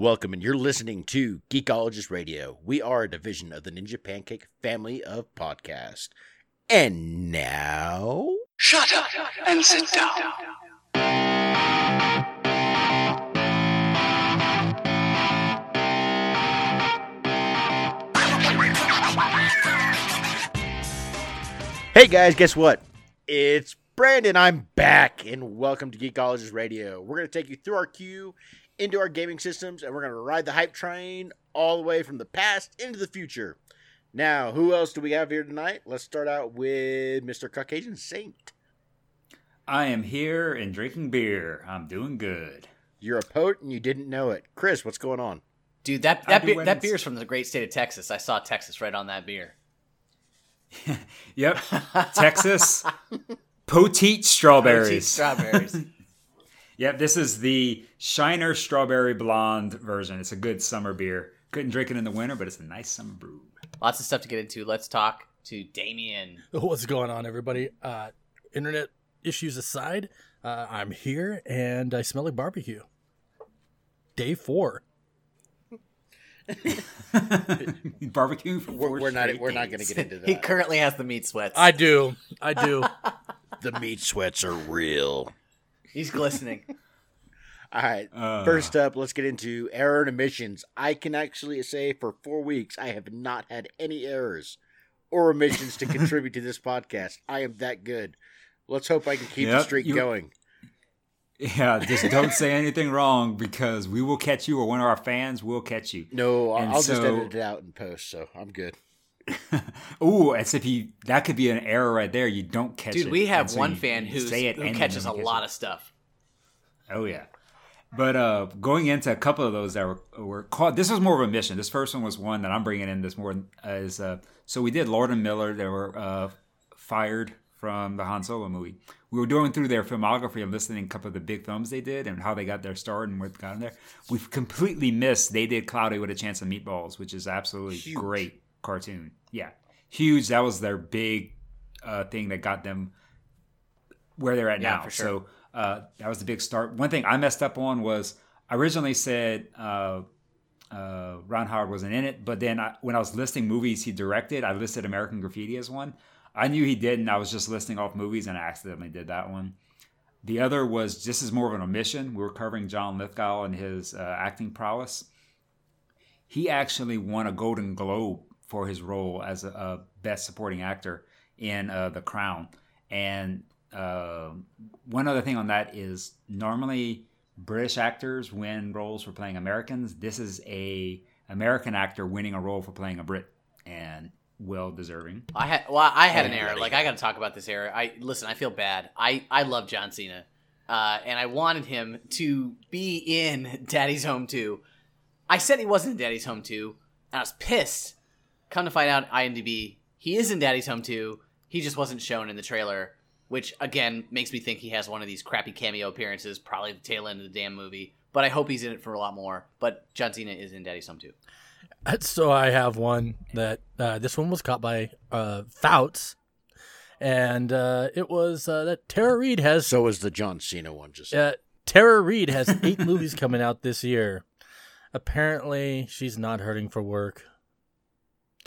Welcome, and you're listening to Geekologist Radio. We are a division of the Ninja Pancake family of podcasts. And now. Shut up and sit down. Hey guys, guess what? It's Brandon. I'm back, and welcome to Geekologist Radio. We're going to take you through our queue into our gaming systems, and we're going to ride the hype train all the way from the past into the future. Now, who else do we have here tonight? Let's start out with Mr. Caucasian Saint. I am here and drinking beer. I'm doing good. You're a poet and you didn't know it. Chris, what's going on? Dude, that that, do beer, when that it's- beer's from the great state of Texas. I saw Texas right on that beer. Yep, Texas Poteet strawberries. Poteet strawberries. Yep, this is the Shiner Strawberry Blonde version. It's a good summer beer. Couldn't drink it in the winter, but it's a nice summer brew. Lots of stuff to get into. Let's talk to Damian. What's going on, everybody? Uh, internet issues aside, uh, I'm here and I smell like barbecue. Day four. Barbecue for We're, we're not. We're not going to get into that. He currently has the meat sweats. I do. I do. the meat sweats are real. He's glistening. All right. Uh, First up, let's get into error and omissions. I can actually say for four weeks I have not had any errors or omissions to contribute to this podcast. I am that good. Let's hope I can keep the streak you- going. Yeah, just don't say anything wrong because we will catch you, or one of our fans will catch you. No, I'll And I'll just edit it out in post, so I'm good. Ooh, as if you that could be an error right there. You don't catch it. Dude, we have so one you- fan you who's, say it who catches a then you catch lot it. of stuff. Oh yeah, but uh, going into a couple of those that were were called. This was more of a mission. This first one was one that I'm bringing in. This more uh, is uh, so we did Lord and Miller. They were uh, fired from the Han Solo movie. We were going through their filmography and listening a couple of the big films they did and how they got their start and what got them there. We've completely missed. They did Cloudy with a Chance of Meatballs, which is absolutely Huge. great cartoon. Yeah, huge. That was their big uh, thing that got them where they're at Yeah, now. sure. So uh, that was the big start. One thing I messed up on was I originally said uh, uh, Ron Howard wasn't in it, but then I, when I was listing movies he directed, I listed American Graffiti as one. I knew he didn't. I was just listing off movies and I accidentally did that one. The other was this is more of an omission. We were covering John Lithgow and his uh, acting prowess. He actually won a Golden Globe for his role as a, a best supporting actor in uh, The Crown. And uh, one other thing on that is normally British actors win roles for playing Americans. This is a American actor winning a role for playing a Brit, and well deserving. I had well, I had an error. Like I got to talk about this error. I listen. I feel bad. I I love John Cena, uh, and I wanted him to be in Daddy's Home 2. I said he wasn't in Daddy's Home 2, and I was pissed. Come to find out, IMDb, he is in Daddy's Home 2. He just wasn't shown in the trailer, which again makes me think he has one of these crappy cameo appearances, probably the tail end of the damn movie. But I hope he's in it for a lot more. But John Cena is in Daddy's Home 2. So I have one that uh, this one was caught by uh, Foutz, and uh, it was uh, that Tara Reid has So was the John Cena one. Just Uh, Tara Reid has eight movies coming out this year. Apparently, she's not hurting for work.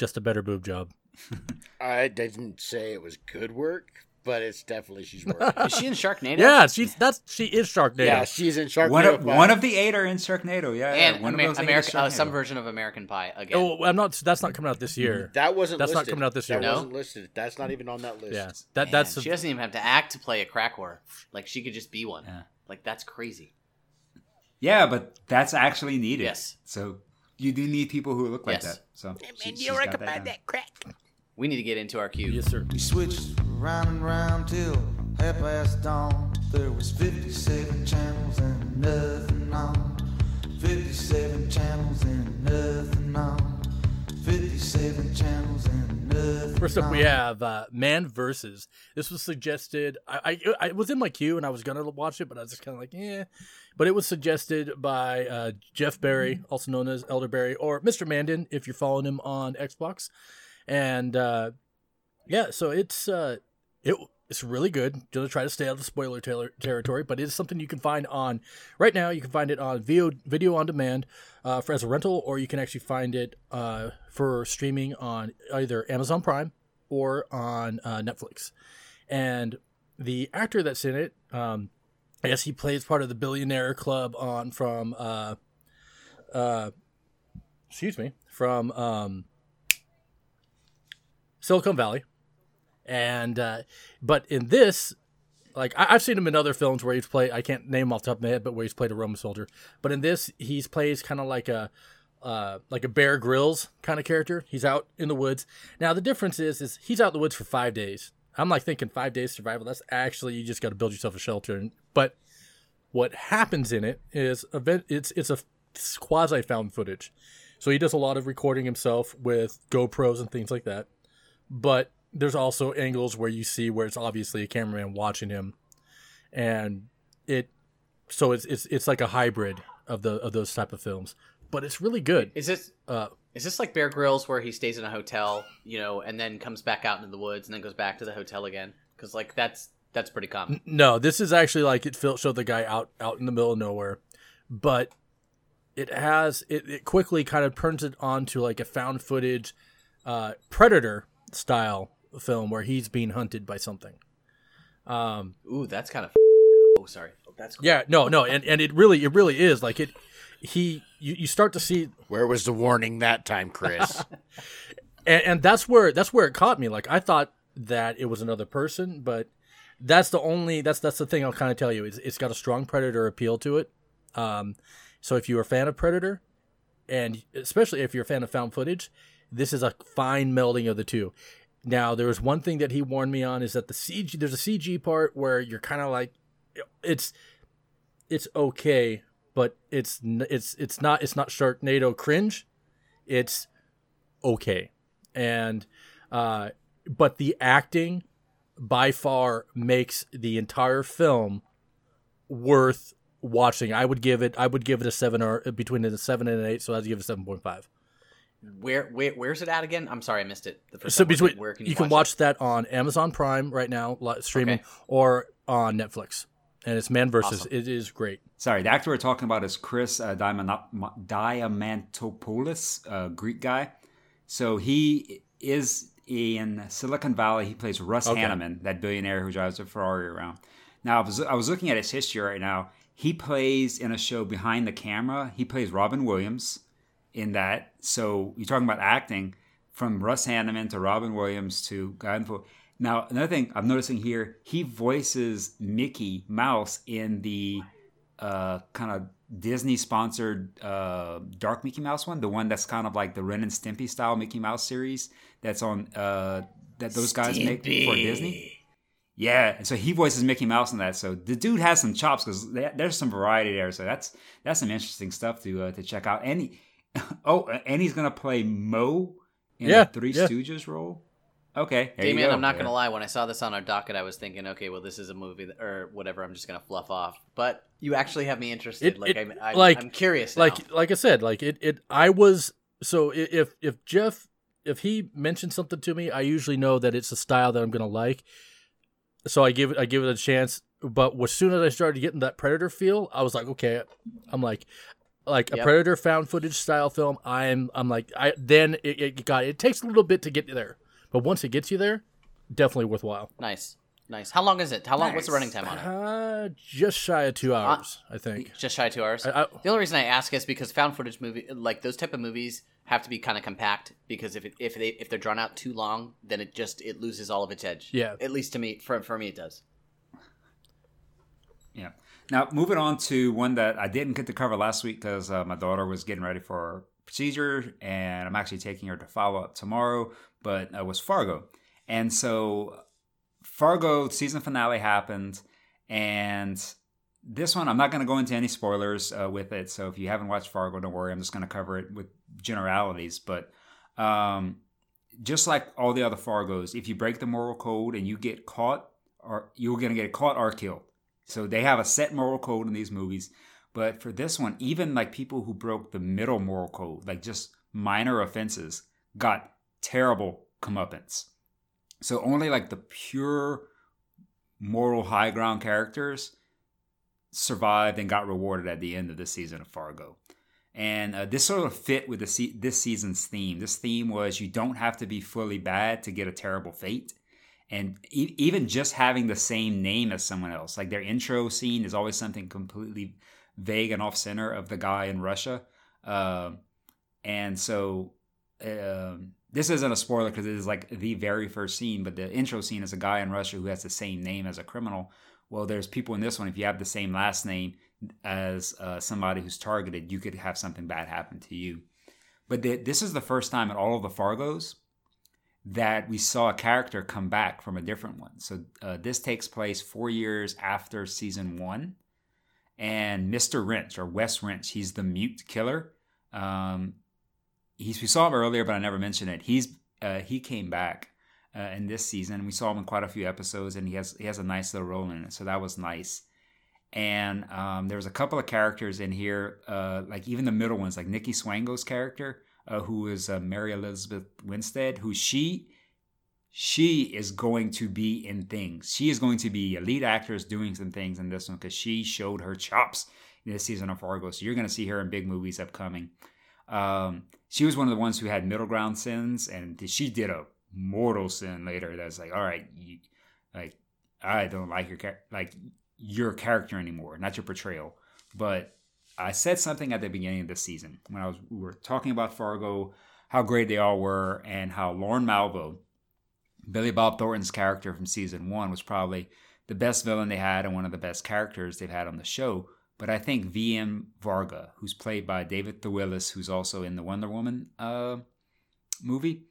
Just a better boob job. I didn't say it was good work, but it's definitely she's working. Is she in Sharknado? Yeah, she's that's she is Sharknado. yeah, she's in Sharknado. One of, one of the eight are in Sharknado. Yeah, yeah. and one Amer- of those eight is America, uh, some version of American Pie again. Oh, I'm not. That's not coming out this year. That wasn't. That's not coming out this year. That No? wasn't listed. That's not even on that list. Yeah, that Man, that's she doesn't even have to act to play a crack whore. Like she could just be one. Yeah. Like that's crazy. Yeah, but that's actually needed. Yes. So you do need people who look like Yes. that. So she- And she's you got recommend down. that crack? We need to get into our queue. yes, sir. We switched round and round till half past dawn. There was 57 channels and nothing on. 57 channels and nothing on. 57 channels and nothing First up, we have uh, Man versus. This was suggested. I, I I was in my queue and I was gonna watch it, but I was just kind of like, yeah. But it was suggested by uh, Jeff Barry, also known as Elderberry, or Mr. Mandan, if you're following him on Xbox. And uh, yeah, so it's uh, it It's really good. Gonna try to stay out of the spoiler tailor- territory, but it is something you can find on right now. You can find it on video video on demand uh, for as a rental, or you can actually find it uh, for streaming on either Amazon Prime or on uh, Netflix. And the actor that's in it, um, I guess he plays part of the billionaire club on from uh, uh, excuse me from um, Silicon Valley, and uh, but in this, like I, I've seen him in other films where he's played. I can't name off the top of my head, but where he's played a Roman soldier. But in this, he's plays kind of like a uh, like a Bear Grylls kind of character. He's out in the woods. Now the difference is, is he's out in the woods for five days. I'm like thinking five days survival. That's actually you just got to build yourself a shelter. And, but what happens in it is event. It's it's a quasi found footage. So he does a lot of recording himself with GoPros and things like that. But there's also angles where you see where it's obviously a cameraman watching him, and it so it's it's it's like a hybrid of the of those type of films. But it's really good. Is this Uh, is this like Bear Grylls where he stays in a hotel, you know, and then comes back out into the woods and then goes back to the hotel again? Because like that's that's pretty common. No, this is actually like it fil- showed the guy out out in the middle of nowhere, but it has it, it quickly kind of turns it onto like a found footage uh, predator style film where he's being hunted by something. Um, Ooh, that's kind of. Oh, sorry. Oh, that's cool. yeah, no, no, and, and it really it really is like it. He you, you start to see Where was the warning that time, Chris? and, and that's where that's where it caught me. Like I thought that it was another person, but that's the only that's that's the thing I'll kind of tell you. It's, it's got a strong predator appeal to it. Um, so if you're a fan of Predator, and especially if you're a fan of found footage, this is a fine melding of the two. Now there was one thing that he warned me on is that the CG there's a CG part where you're kind of like it's it's okay, but it's it's it's not it's not Sharknado cringe. It's okay and uh but the acting by far makes the entire film worth watching i would give it i would give it a seven or between a seven and an eight so i'd give it a 7.5 Where, where where's it at again? I'm sorry, I missed it. The first so time. Between where can you, you, can watch watch that on amazon prime right now li- streaming Okay. or on netflix and it's man versus Awesome. it is great Sorry, the actor we're talking about is Chris uh, Diamant- Diamantopoulos, a Greek guy. So he is in Silicon Valley. He plays Russ Okay. Hanneman, that billionaire who drives a Ferrari around. Now, I was, I was looking at his history right now. He plays in a show behind the camera. He plays Robin Williams in that. So you're talking about acting from Russ Hanneman to Robin Williams to Guy Now, another thing I'm noticing here, he voices Mickey Mouse in the uh, kind of Disney sponsored uh, Dark Mickey Mouse one, the one that's kind of like the Ren and Stimpy style Mickey Mouse series that's on uh, that those guys make for Disney. Yeah, and so he voices Mickey Mouse in that. So the dude has some chops because there's some variety there. So that's that's some interesting stuff to uh, to check out. And he, oh, and he's gonna play Mo in Yeah, the Three yeah. Stooges role. Okay, there you Damian. I'm not gonna lie. When I saw this on our docket, I was thinking, okay, well, this is a movie that, or whatever. I'm just gonna fluff off. But you actually have me interested. It- like, it- I'm, I'm, like- I'm curious. Now. like like I said, like it it I was so if if Jeff if he mentions something to me, I usually know that it's a style that I'm gonna like. So I give it I give it a chance. But as soon as I started getting that Predator feel, I was like, okay, I'm like like a Yep. Predator found footage style film. I'm I'm like I then it, it got it takes a little bit to get there, but once it gets you there, definitely worthwhile. nice, nice. How long is it? How long? What's the running time on it? Uh, just shy of two hours, I think. Just shy of two hours. I, I, The only reason I ask is because found footage movie, like those type of movies, have to be kind of compact. Because if it, if they if they're drawn out too long, then it just it loses all of its edge. Yeah. At least to me, for for me, it does. Yeah. Now, moving on to one that I didn't get to cover last week because uh, my daughter was getting ready for her procedure, and I'm actually taking her to follow up tomorrow. But uh, was Fargo, and so Fargo season finale happened, and this one I'm not going to go into any spoilers uh, with it. So if you haven't watched Fargo, don't worry. I'm just going to cover it with generalities, but. Um, just like all the other Fargos, if you break the moral code and you get caught, or you're gonna get caught or killed. So they have a set moral code in these movies. But for this one, even like people who broke the middle moral code, like just minor offenses, got terrible comeuppance. So only like the pure moral high ground characters survived and got rewarded at the end of the season of Fargo. And uh, this sort of fit with the se- this season's theme. This theme was you don't have to be fully bad to get a terrible fate. And e- even just having the same name as someone else, like their intro scene is always something completely vague and off center of the guy in Russia. Uh, and so um, this isn't a spoiler because it is like the very first scene, but the intro scene is a guy in Russia who has the same name as a criminal. Well, there's people in this one. If you have the same last name as uh, somebody who's targeted, you could have something bad happen to you. But the, this is the first time in all of the Fargos that we saw a character come back from a different one. So uh, this takes place four years after season one, and Mr. Wrench or Wes Wrench, he's the mute killer. Um, he's we saw him earlier, but I never mentioned it. He's uh, he came back uh, in this season. We saw him in quite a few episodes, and he has he has a nice little role in it. So that was nice. And um, there was a couple of characters in here, uh, like even the middle ones, like Nikki Swango's character, uh, who is uh, Mary Elizabeth Winstead, who she she is going to be in things. She is going to be a lead actress doing some things in this one because she showed her chops in this season of Fargo. So you're going to see her in big movies upcoming. Um, she was one of the ones who had middle ground sins, and she did a mortal sin later. That's like, all right, you, like I don't like your like your character anymore, not your portrayal. But I said something at the beginning of the season when I was we were talking about Fargo, how great they all were, and how Lorne Malvo, Billy Bob Thornton's character from season one, was probably the best villain they had and one of the best characters they've had on the show. But I think V.M. Varga, who's played by David Thewlis, who's also in the Wonder Woman uh, movie,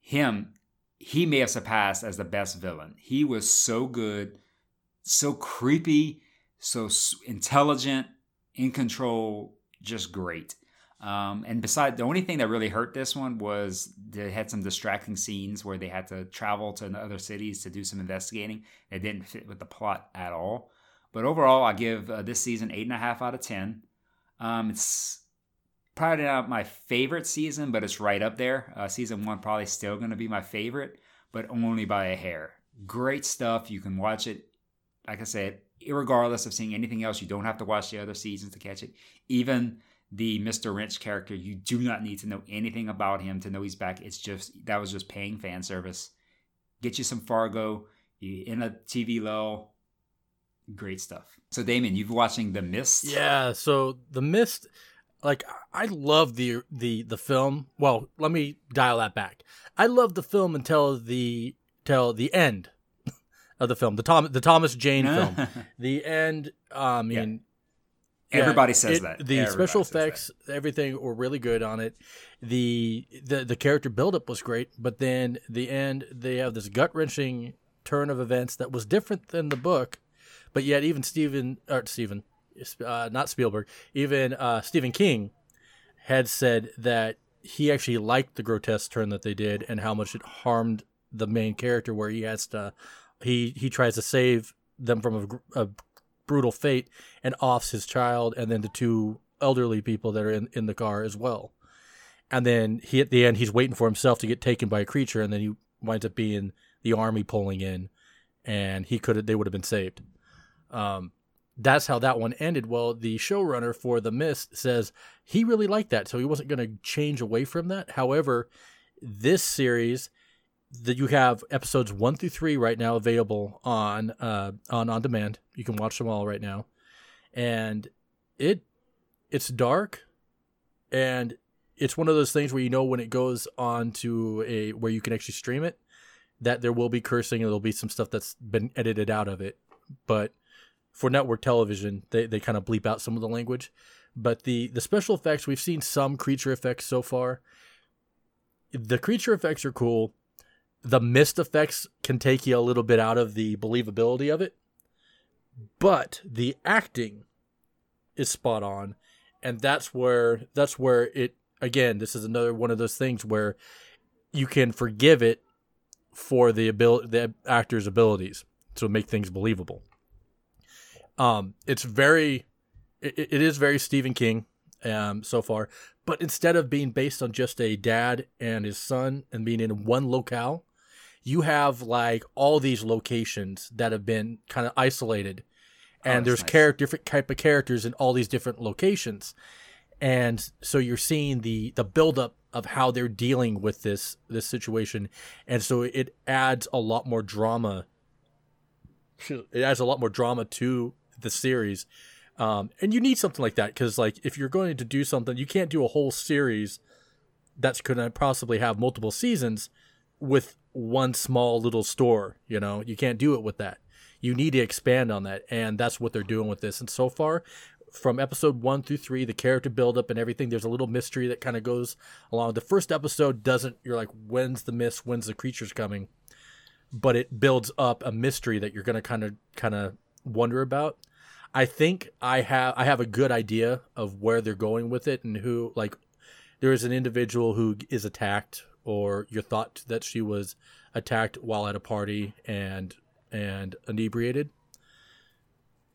him, he may have surpassed as the best villain. He was so good, so creepy, so intelligent, in control, just great. Um, and besides, the only thing that really hurt this one was they had some distracting scenes where they had to travel to other cities to do some investigating. It didn't fit with the plot at all. But overall, I give uh, this season eight and a half out of ten. Um, it's probably not my favorite season, but it's right up there. Uh, season one probably still going to be my favorite, but only by a hair. Great stuff. You can watch it. Like I said, regardless of seeing anything else, you don't have to watch the other seasons to catch it. Even the Mr. Wrench character, you do not need to know anything about him to know he's back. It's just that was just paying fan service. Get you some Fargo. You in a TV lull. Great stuff. So Damon, you've been watching The Mist. Yeah, so The Mist, like I love the the the film. Well, let me dial that back. I love the film until the till the end of the film, the Tom the Thomas Jane film. The end. Uh, I mean, yeah, Everybody says it- that. The Everybody special says that. effects, everything were really good on it. The the the character buildup was great, but then the end, they have this gut wrenching turn of events that was different than the book, but yet even Stephen or Stephen, uh, not Spielberg, even uh, Stephen King had said that he actually liked the grotesque turn that they did and how much it harmed the main character, where he has to he he tries to save them from a, a brutal fate and offs his child and then the two elderly people that are in, in the car as well. And then he at the end he's waiting for himself to get taken by a creature and then he winds up being the army pulling in and he could they would have been saved. Um that's how that one ended. Well, the showrunner for The Mist says he really liked that, so he wasn't going to change away from that. However, this series that you have episodes one through three right now available on uh, on on demand. You can watch them all right now, and it it's dark, and it's one of those things where you know when it goes on to a where you can actually stream it that there will be cursing and there'll be some stuff that's been edited out of it, but for network television they, they kind of bleep out some of the language. But the the special effects we've seen some creature effects so far. The creature effects are cool. The mist effects can take you a little bit out of the believability of it. But the acting is spot on. And that's where that's where it again this is another one of those things where you can forgive it for the ability the actor's abilities to make things believable um it's very it, it is very stephen king um so far but instead of being based on just a dad and his son and being in one locale you have like all these locations that have been kind of isolated, and that's there's nice. char- different type of characters in all these different locations, and so you're seeing the the buildup of how they're dealing with this this situation, and so it adds a lot more drama. It adds a lot more drama to the series, um, and you need something like that because, like, if you're going to do something, you can't do a whole series that's going to possibly have multiple seasons with one small little store. You know, you can't do it with that. You need to expand on that, and that's what they're doing with this. And so far, from episode one through three, the character buildup and everything, there's a little mystery that kind of goes along. The first episode doesn't. You're like, when's the mist? When's the creatures coming? But it builds up a mystery that you're going to kind of kind of wonder about. I think I have I have a good idea of where they're going with it and who like there is an individual who is attacked or you're thought that she was attacked while at a party and and inebriated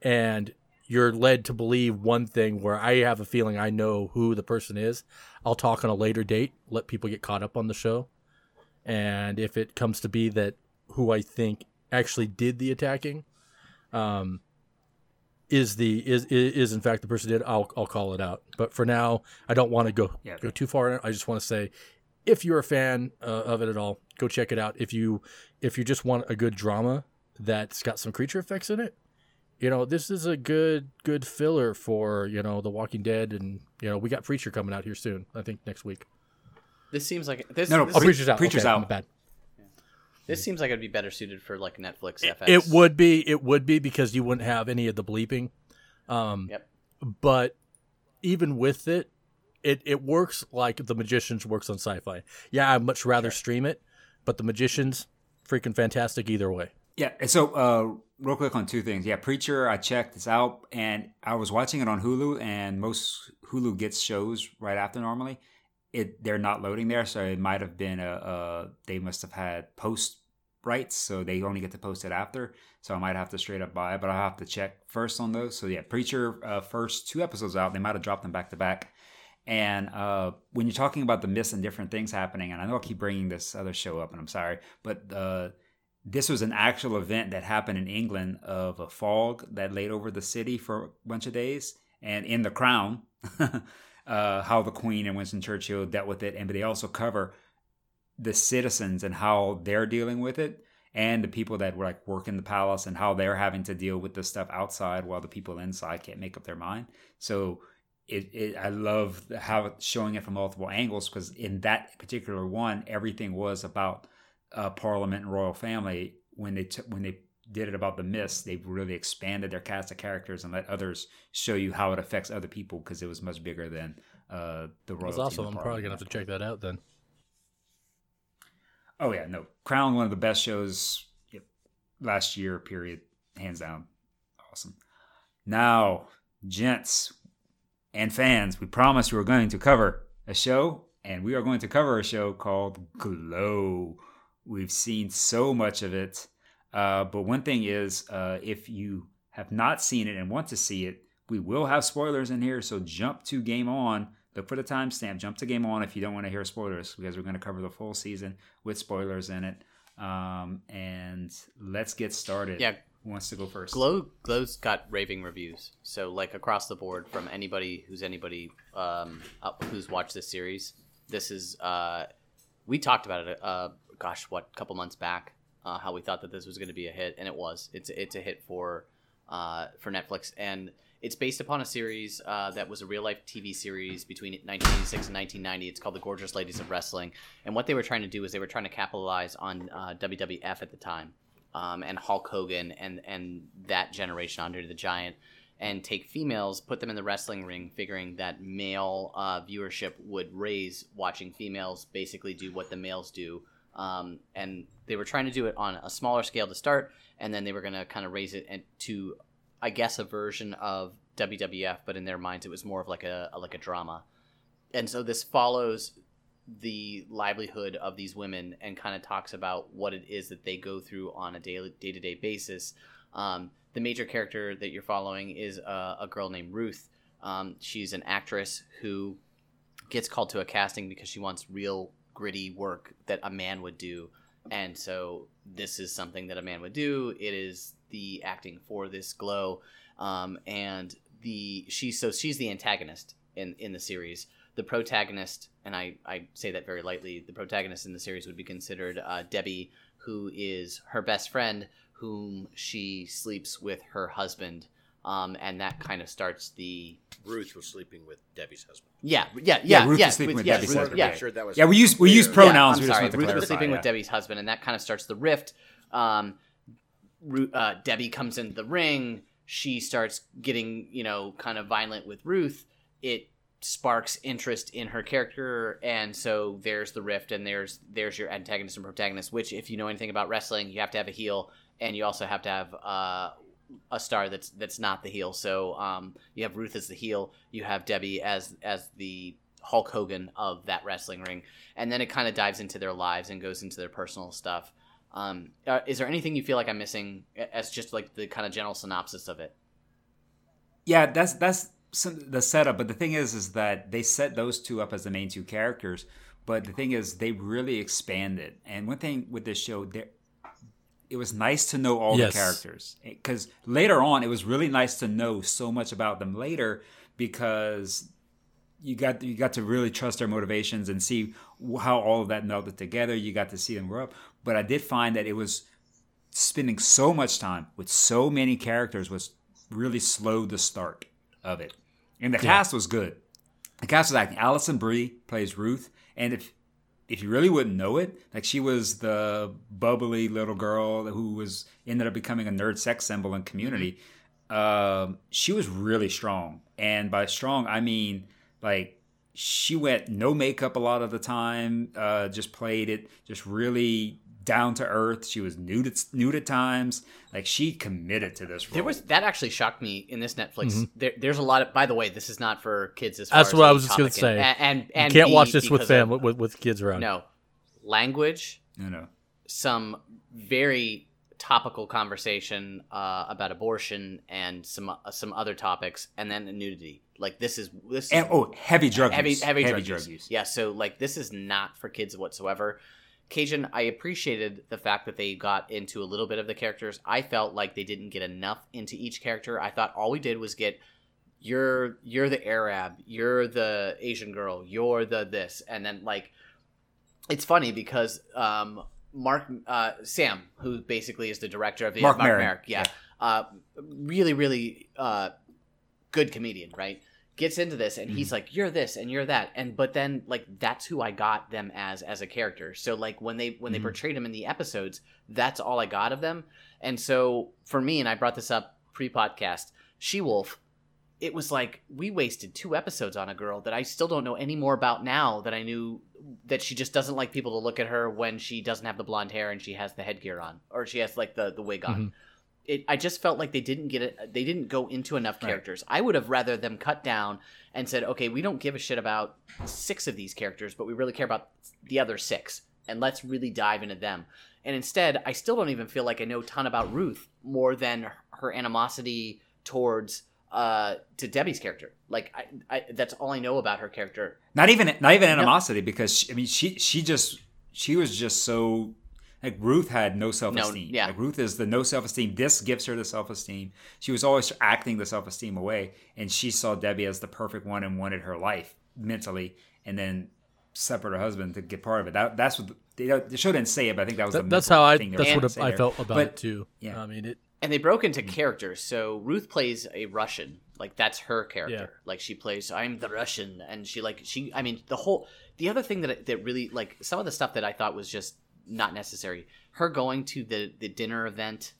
and you're led to believe one thing where I have a feeling I know who the person is. I'll talk on a later date, let people get caught up on the show. And if it comes to be that who I think actually did the attacking, um, is the is is in fact the person did, I'll I'll call it out. But for now, I don't want to go Yeah. go too far. I just want to say, if you're a fan uh, of it at all, go check it out. If you if you just want a good drama that's got some creature effects in it, you know this is a good good filler for you know The Walking Dead, and you know we got Preacher coming out here soon. I think next week. This seems like this. No, no, this, Oh, Preacher's out. Preacher's okay, out. my bad. this seems like it'd be better suited for like Netflix It, FX. it would be it would be because you wouldn't have any of the bleeping. Um, Yep. But even with it, it it works like the Magicians works on Syfy. Yeah, I'd much rather stream it, but the Magicians freaking fantastic either way. Yeah. and So, uh, real quick on two things. Yeah, Preacher, I checked this out, and I was watching it on Hulu, and most Hulu gets shows right after normally. It they're not loading there, so it might have been a, a they must have had post rights, so they only get to post it after. So I might have to straight up buy it, but I'll have to check first on those. So yeah, Preacher uh, first two episodes out, they might have dropped them back to back. And uh, when you're talking about the myths and different things happening, and I know I keep bringing this other show up, and I'm sorry, but uh, this was an actual event that happened in England of a fog that laid over the city for a bunch of days. And in The Crown, uh, how the Queen and Winston Churchill dealt with it, and they also cover the citizens and how they're dealing with it, and the people that were like work in the palace and how they're having to deal with the stuff outside while the people inside can't make up their mind. So it, it I love how showing it from multiple angles because in that particular one, everything was about uh, Parliament and royal family. When they took when they did it about the mist, they really expanded their cast of characters and let others show you how it affects other people because it was much bigger than uh, the royal. That's awesome. I'm probably gonna have to check that out then. Oh yeah, no. Crown one of the best shows yep, last year. Period, hands down. Awesome. Now, gents and fans, we promised we were going to cover a show, and we are going to cover a show called Glow. We've seen so much of it, uh, but one thing is, uh, if you have not seen it and want to see it, we will have spoilers in here. So jump to Game On. Look for the timestamp. Jump to Game On if you don't want to hear spoilers, because we're going to cover the full season with spoilers in it. Um, and let's get started. Yeah. Who wants to go first? Glow Glow's got raving reviews. So like across the board from anybody who's anybody um, up who's watched this series. This is uh, we talked about it. Uh, gosh, what couple months back? Uh, how we thought that this was going to be a hit, and it was. It's it's a hit for uh, for Netflix, and it's based upon a series uh, that was a real life TV series between 1986 and 1990. It's called The Gorgeous Ladies of Wrestling, and what they were trying to do is they were trying to capitalize on uh, WWF at the time um, and Hulk Hogan and and that generation, Andre the Giant, and take females, put them in the wrestling ring, figuring that male uh, viewership would raise watching females basically do what the males do. Um, and they were trying to do it on a smaller scale to start, and then they were going to kind of raise it to, I guess, a version of WWF, but in their minds it was more of like a, a like a drama. And so this follows the livelihood of these women and kind of talks about what it is that they go through on a daily day-to-day basis um, the major character that you're following is a, a girl named ruth um, she's an actress who gets called to a casting because she wants real gritty work that a man would do and so this is something that a man would do. It is the acting for this glow, um, and the she's so she's the antagonist in in the series. The protagonist, and I I say that very lightly. The protagonist in the series would be considered uh, Debbie, who is her best friend, whom she sleeps with her husband. Um, and that kind of starts the Ruth was sleeping with Debbie's husband. yeah yeah yeah Ruth was sleeping with yes, Debbie's Ruth- husband, yeah sure that was Yeah, we use we use pronouns. yeah, I'm sorry. want to Ruth was sleeping yeah. with Debbie's husband, and that kind of starts the rift. Um, uh, Debbie comes into the ring. She starts getting, you know, kind of violent with Ruth. It sparks interest in her character, and so there's the rift, and there's there's your antagonist and protagonist. Which, if you know anything about wrestling, you have to have a heel, and you also have to have uh, a star that's that's not the heel. So um, you have Ruth as the heel, you have Debbie as as the Hulk Hogan of that wrestling ring, and then it kind of dives into their lives and goes into their personal stuff. Um, uh, is there anything you feel like I'm missing as just like the kind of general synopsis of it? Yeah, that's that's the setup. But the thing is, is that they set those two up as the main two characters. But the thing is, they really expanded. And one thing with this show, there, it was nice to know all Yes. the characters because later on, it was really nice to know so much about them later because you got you got to really trust their motivations and see how all of that melded together. You got to see them grow up. But I did find that it was spending so much time with so many characters was really slowed the start of it. And the cast was good. The cast was acting. Alison Brie plays Ruth, and if if you really wouldn't know it, like she was the bubbly little girl who was ended up becoming a nerd sex symbol in Community. Um, she was really strong, and by strong I mean like she went no makeup a lot of the time. Uh, just played it just really down to earth. She was nude at, nude at times. Like she committed to this role. There was that actually shocked me in this Netflix. There, there's a lot of. By the way, this is not for kids. As far That's as what I was just gonna say. And, and, and you can't B, watch this with family of- with, with kids around. No, language. no no. some very topical conversation uh, about abortion and some uh, some other topics, and then the nudity. Like this is this is And oh, heavy drug heavy use. heavy, heavy drug, use. Yeah, so like this is not for kids whatsoever. Cajun, I appreciated the fact that they got into a little bit of the characters. I felt like they didn't get enough into each character. I thought all we did was get you're you're the Arab, you're the Asian girl, you're the this, and then like it's funny because um, Mark uh, Sam, who basically is the director of the Marc Maron. yeah, Uh, really, really uh, good comedian, right? Gets into this and Mm-hmm. he's like, "You're this and you're that," and but then like that's who I got them as as a character. So like when they when they Mhm. portrayed him in the episodes, that's all I got of them. And so for me, and I brought this up pre-podcast, She Wolf. It was like we wasted two episodes on a girl that I still don't know any more about now that I knew that she just doesn't like people to look at her when she doesn't have the blonde hair and she has the headgear on or she has like the the wig on. Mhm. It, I just felt like they didn't get it. They didn't go into enough Right. characters. I would have rather them cut down and said, okay, we don't give a shit about six of these characters, but we really care about the other six, and let's really dive into them. And instead, I still don't even feel like I know a ton about Ruth more than her animosity towards uh to Debbie's character. Like I, I that's all I know about her character. Not even not even animosity because she, I mean she she just she was just so like Ruth had no self esteem. No, yeah. Like Ruth is the no self esteem. This gives her the self esteem. She was always acting the self esteem away, and she saw Debbie as the perfect one and wanted her life mentally, and then separate her husband to get part of it. That, that's what they, the show didn't say it, but I think that was That- the that's how I. thing That's what trying I felt about But- it too. yeah. I mean, it. And they broke into mm-hmm. characters. So Ruth plays a Russian. Like that's her character. Yeah. Like she plays I'm the Russian and she like she I mean the whole the other thing that that really like some of the stuff that I thought was just not necessary. Her going to the the dinner event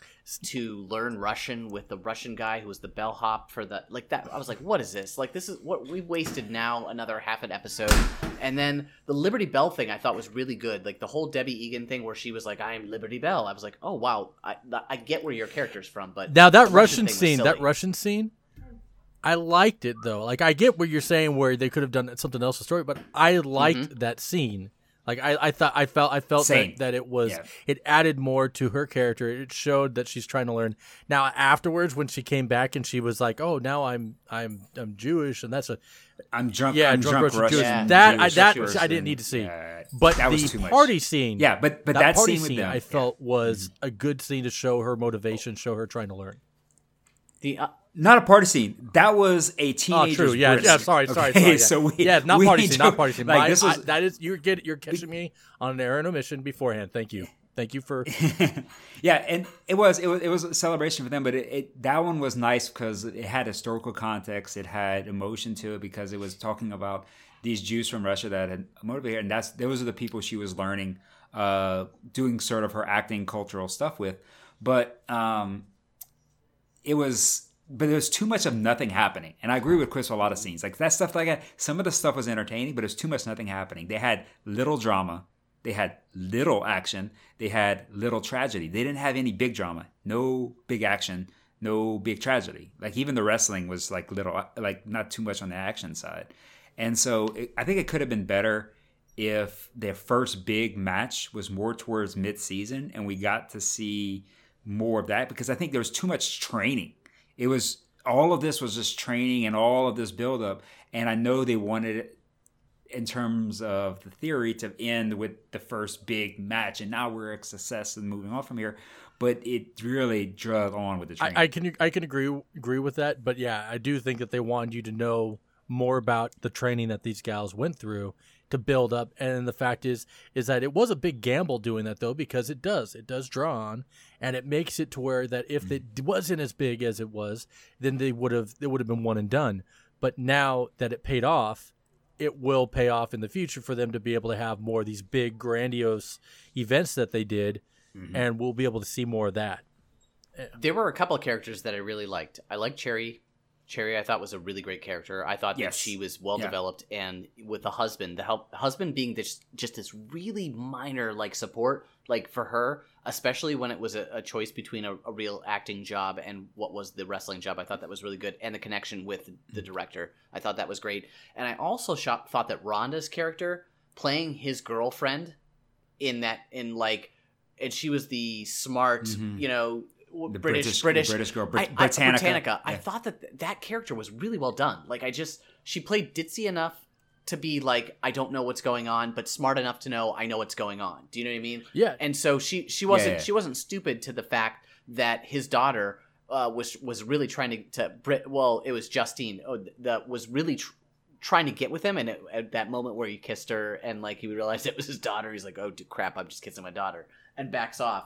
to learn Russian with the Russian guy who was the bellhop for the like that I was like what is this? Like this is what we wasted now another half an episode. And then the Liberty Bell thing I thought was really good. Like the whole Debbie Eagan thing where she was like I am Liberty Bell. I was like, "Oh wow, I I get where your character's from, but Now that the Russian scene, that. Russian scene, I liked it though. Like I get what you're saying, where they could have done something else, with story, but I liked Mm-hmm. that scene. Like I, I thought I felt I felt Same. that, that it was Yeah. it added more to her character. It showed that she's trying to learn. Now afterwards when she came back and she was like, "Oh, now I'm I'm I'm Jewish," and that's a I'm drunk. Yeah, I'm drunk drunk, Russian. Jewish. Yeah. That- I- that-. I didn't need to see. Yeah, but that the was much. party scene. Yeah, but but that, that, party scene scene I felt was mm-hmm. a good scene to show her motivation, show her trying to learn. The uh, not a party scene. That was a Oh, true. Yeah, brisk. yeah. Sorry, sorry, Okay, sorry. Yeah. So we, yeah, not we party scene, not party scene. Like My- this is, I- that is you're get you're catching me on an error and omission beforehand. Thank you, thank you for. yeah, and it was it was it was a celebration for them, but it, it that one was nice because it had historical context, it had emotion to it because it was talking about these Jews from Russia that had motivated, her, and that's those are the people she was learning, uh, doing sort of her acting cultural stuff with, but um, it was. But there was too much of nothing happening, and I agree with Chris with a lot of scenes like that stuff. Like that, some of the stuff was entertaining, but it was too much nothing happening. They had little drama, they had little action. They had little tragedy. They didn't have any big drama. No big action. No big tragedy. Like even the wrestling was like little, like not too much on the action side. And so it, I think it could have been better if their first big match was more towards mid-season and we got to see more of that because I think there was too much training. It was all of this was just training and all of this buildup. And I know they wanted it in terms of the theory to end with the first big match, and now we're a success and moving on from here. But it really drug on with the training. I, I can I can agree agree with that, but yeah, I do think that they wanted you to know more about the training that these gals went through to build up. And the fact is is that it was a big gamble doing that though because it does it does draw on, and it makes it to where that if it mm. wasn't as big as it was, then they would have it would have been one and done. But now that it paid off, it will pay off in the future for them to be able to have more of these big grandiose events that they did, mm-hmm. and we'll be able to see more of that. there were a couple of characters that I really liked. I liked Cherry. Cherry, I thought was a really great character. I thought Yes. that she was well Yeah. developed, and with the husband, the help husband being this just this really minor like support, like for her, especially when it was a, a choice between a, a real acting job and what was the wrestling job. I thought that was really good, and the connection with the director, I thought that was great. And I also shot, thought that Rhonda's character playing his girlfriend in that in like, and she was the smart, Mhm. you know. The British, British, British, British girl, I, Brit- I, Britannica. Britannica. I thought that th- that character was really well done. Like I just she played ditzy enough to be like I don't know what's going on, but smart enough to know I know what's going on. Do you know what I mean? Yeah, And so she she wasn't yeah. she wasn't stupid to the fact that his daughter uh, was was really trying to to Brit. Well, it was Justine oh, that was really. Tr- trying to get with him and at, at that moment where he kissed her and like he realized it was his daughter he's like oh crap i'm just kissing my daughter and backs off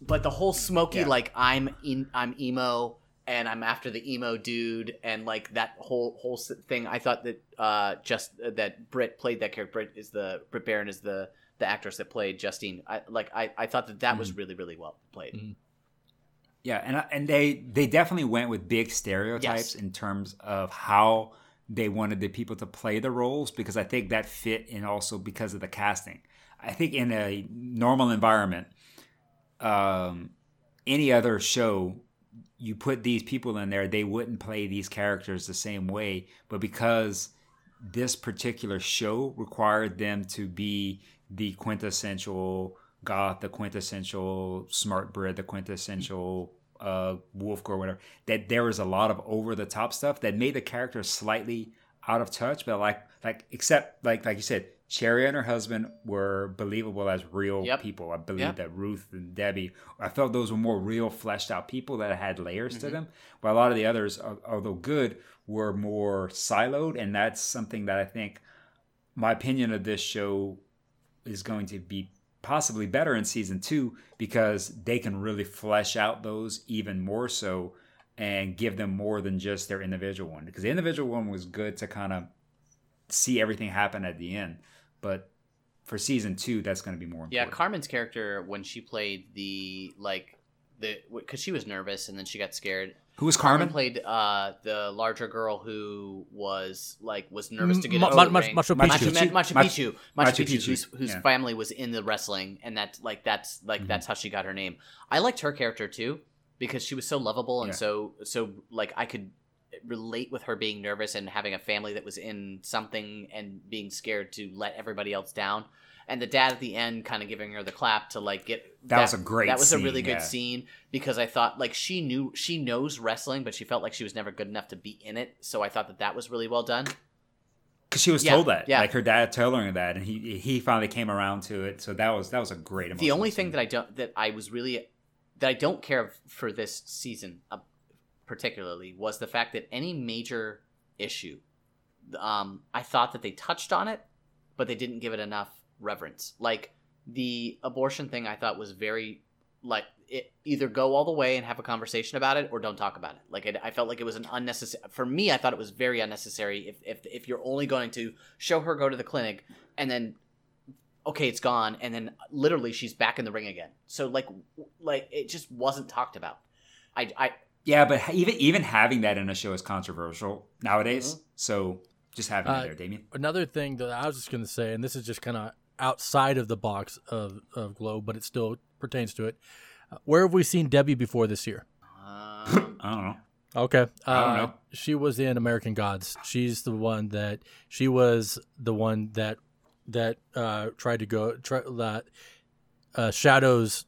but the whole smoky Yeah. like i'm in i'm emo and i'm after the emo dude and like that whole whole thing i thought that uh just uh, that brit played that character brit is the Britt Baron is the the actress that played justine i like i i thought that that was really really well played Mhm. Yeah, and I- and they they definitely went with big stereotypes in terms of how they wanted the people to play the roles because I think that fit and also because of the casting. I think in a normal environment, um, any other show, you put these people in there, they wouldn't play these characters the same way. But because this particular show required them to be the quintessential goth, the quintessential smart Brit, the quintessential uh, wolf or whatever, that there was a lot of over the top stuff that made the characters slightly out of touch. But like, like except like like you said, Cherry and her husband were believable as real Yep. people. I believe Yep. that Ruth and Debbie, I felt those were more real, fleshed out people that had layers Mm-hmm. to them. But a lot of the others, although good, were more siloed, and that's something that I think my opinion of this show is going to be possibly better in season two because they can really flesh out those even more so and give them more than just their individual one. Because the individual one was good to kind of see everything happen at the end, but for season two, that's going to be more Yeah. Carmen's character when she played the like the because she was nervous and then she got scared. Who was Carmen Carmen? played uh, the larger girl who was like was nervous to get Ma- into Ma- the Ma- ring. Machu Machu, Picchu. Machu, Machu Machu- Picchu, Machu, Machu Picchu, Picchu, whose, whose yeah. family was in the wrestling, and that like that's like that's how she got her name. I liked her character too because she was so lovable and Yeah. so so like I could relate with her being nervous and having a family that was in something and being scared to let everybody else down. And the dad at the end kind of giving her the clap to like get That was a great that was a really good yeah. scene because I thought like she knew she knows wrestling but she felt like she was never good enough to be in it so I thought that that was really well done because she was Yeah, told that, yeah. like her dad told her that, and he he finally came around to it. So that was that was a great. the only scene. thing that I don't that I was really that I don't care for this season particularly was the fact that any major issue, um, I thought that they touched on it, but they didn't give it enough reverence. Like the abortion thing, I thought was very like it, either go all the way and have a conversation about it or don't talk about it. Like it, I felt like it was an unnecessary for me. I thought it was very unnecessary. If if if you're only going to show her go to the clinic and then okay, it's gone, and then literally she's back in the ring again. So like, like it just wasn't talked about. I, I Yeah, but even even having that in a show is controversial nowadays. Mm-hmm. So just having Uh, it there, Damian. Another thing that I was just going to say, and this is just kind of outside of the box of, of Glow, but it still pertains to it. Uh, where have we seen Debbie before this year? um, I don't know. Okay. I don't Uh, know. She was in American Gods. She's the one that she was the one that that uh, tried to go try, that uh, Shadow's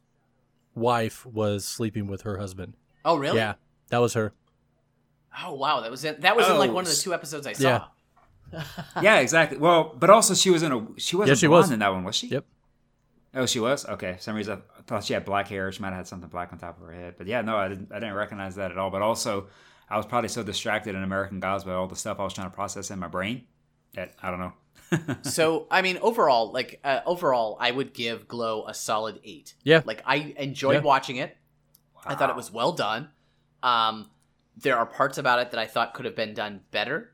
wife was sleeping with her husband. oh really? Yeah, that was her. Oh wow, that was it. That was in like one of the two episodes I saw. Yeah. yeah, exactly. Well, but also she was in a she wasn't Yeah, she blonde was. in that one, was she? Yep. Oh, she was. Okay. For some reason I thought she had black hair. She might have had something black on top of her head. But yeah, no, I didn't. I didn't recognize that at all. But also, I was probably so distracted in American Gods by all the stuff I was trying to process in my brain that I don't know. So I mean, overall, like uh, overall, I would give Glow a solid eight. Yeah. Like I enjoyed Yeah. watching it. I thought it was well done. Um, there are parts about it that I thought could have been done better,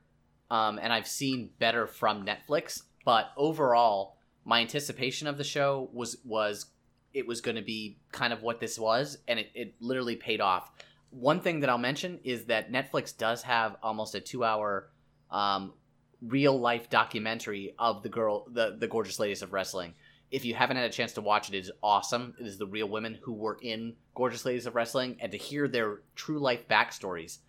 um, and I've seen better from Netflix. But overall, my anticipation of the show was was it was going to be kind of what this was, and it, it literally paid off. One thing that I'll mention is that Netflix does have almost a two hour um, real life documentary of the girl, the the gorgeous ladies of wrestling. If you haven't had a chance to watch it, it is awesome. It is the real women who were in Gorgeous Ladies of Wrestling, and to hear their true life backstories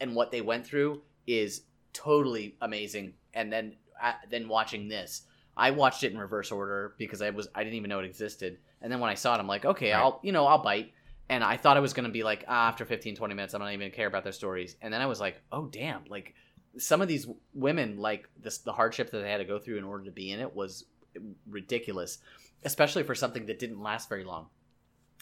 and what they went through is totally amazing. And then uh, then watching this, I watched it in reverse order because I was I didn't even know it existed. And then when I saw it, I'm like, okay, Right. I'll you know I'll bite. And I thought I was going to be like, ah, after 15, 20 minutes, I'm not even care about their stories. And then I was like, oh damn, like some of these women, like this, the hardship that they had to go through in order to be in it was ridiculous, especially for something that didn't last very long.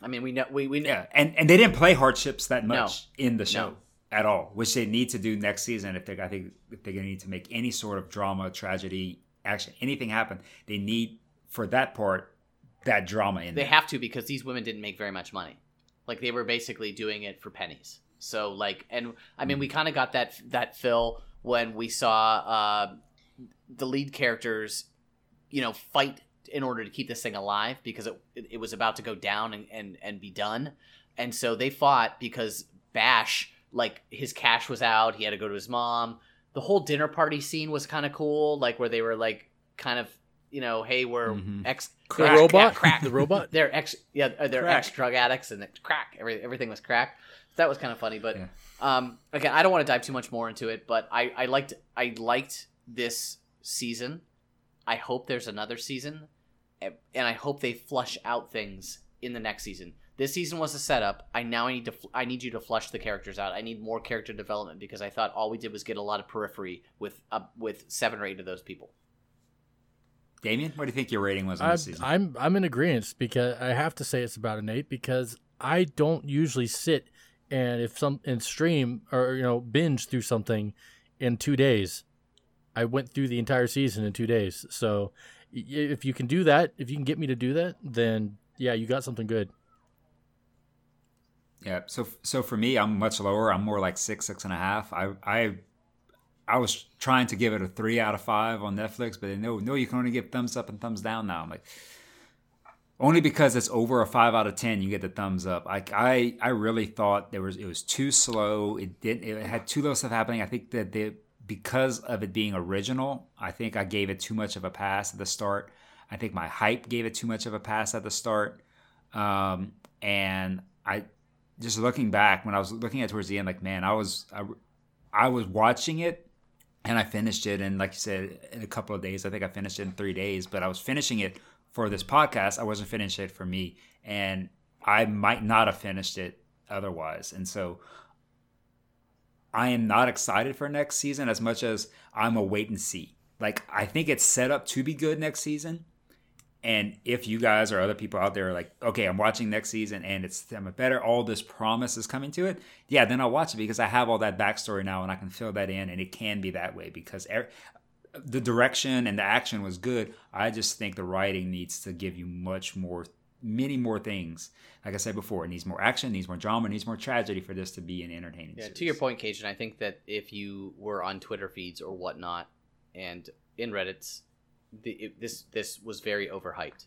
I mean, we know we we know, Yeah, and and they didn't play hardships that No. much in the show No. at all, which they need to do next season if they I think if they're gonna need to make any sort of drama, tragedy, action, anything happen. They need for that part that drama in They there. have to because these women didn't make very much money. Like they were basically doing it for pennies. So like, and I mean, we kind of got that that fill when we saw uh, the lead characters, you know, fight in order to keep this thing alive because it it, was about to go down and, and and be done, and so they fought because Bash like his cash was out. He had to go to his mom. The whole dinner party scene was kind of cool, like where they were like kind of. You know, hey, we're Mhm. ex The robot, yeah, crack, the robot. they're ex yeah uh, they're Crack. ex drug addicts and crack every, everything was crack so that was kind of funny but Yeah. um again i don't want to dive too much more into it but i i liked i liked this season i hope there's another season and and i hope they flush out things in the next season this season was a setup i now i need to fl- i need you to flush the characters out i need more character development because i thought all we did was get a lot of periphery with uh, with seven or eight of those people Damian, what do you think your rating was on I'm, this season? I'm I'm in agreement because I have to say it's about an eight because I don't usually sit and if some and stream or you know binge through something in two days. I went through the entire season in two days. So if you can do that, if you can get me to do that, then yeah, you got something good. Yeah. So so for me, I'm much lower. I'm more like six, six and a half. I I I was trying to give it a three out of five on Netflix, but no, no, you can only give thumbs up and thumbs down now. I'm like, only because it's over a five out of ten, you get the thumbs up. Like I I really thought there was it was too slow. It didn't. It had too little stuff happening. I think that the because of it being original, I think I gave it too much of a pass at the start. I think my hype gave it too much of a pass at the start. Um, and I just looking back when I was looking at towards the end, like man, I was I, I was watching it and I finished it. And like you said, in a couple of days, I think I finished it in three days, but I was finishing it for this podcast. I wasn't finishing it for me. And I might not have finished it otherwise. And so I am not excited for next season as much as I'm a wait and see. Like, I think it's set up to be good next season. And if you guys or other people out there are like, okay, I'm watching next season and it's I'm better, all this promise is coming to it, yeah, then I'll watch it because I have all that backstory now and I can fill that in and it can be that way because er- the direction and the action was good. I just think the writing needs to give you much more, many more things. Like I said before, it needs more action, needs more drama, needs more tragedy for this to be an entertaining. Yeah, series. to your point, Cajun, I think that if you were on Twitter feeds or whatnot, and in Reddit's, the, it, this this was very overhyped.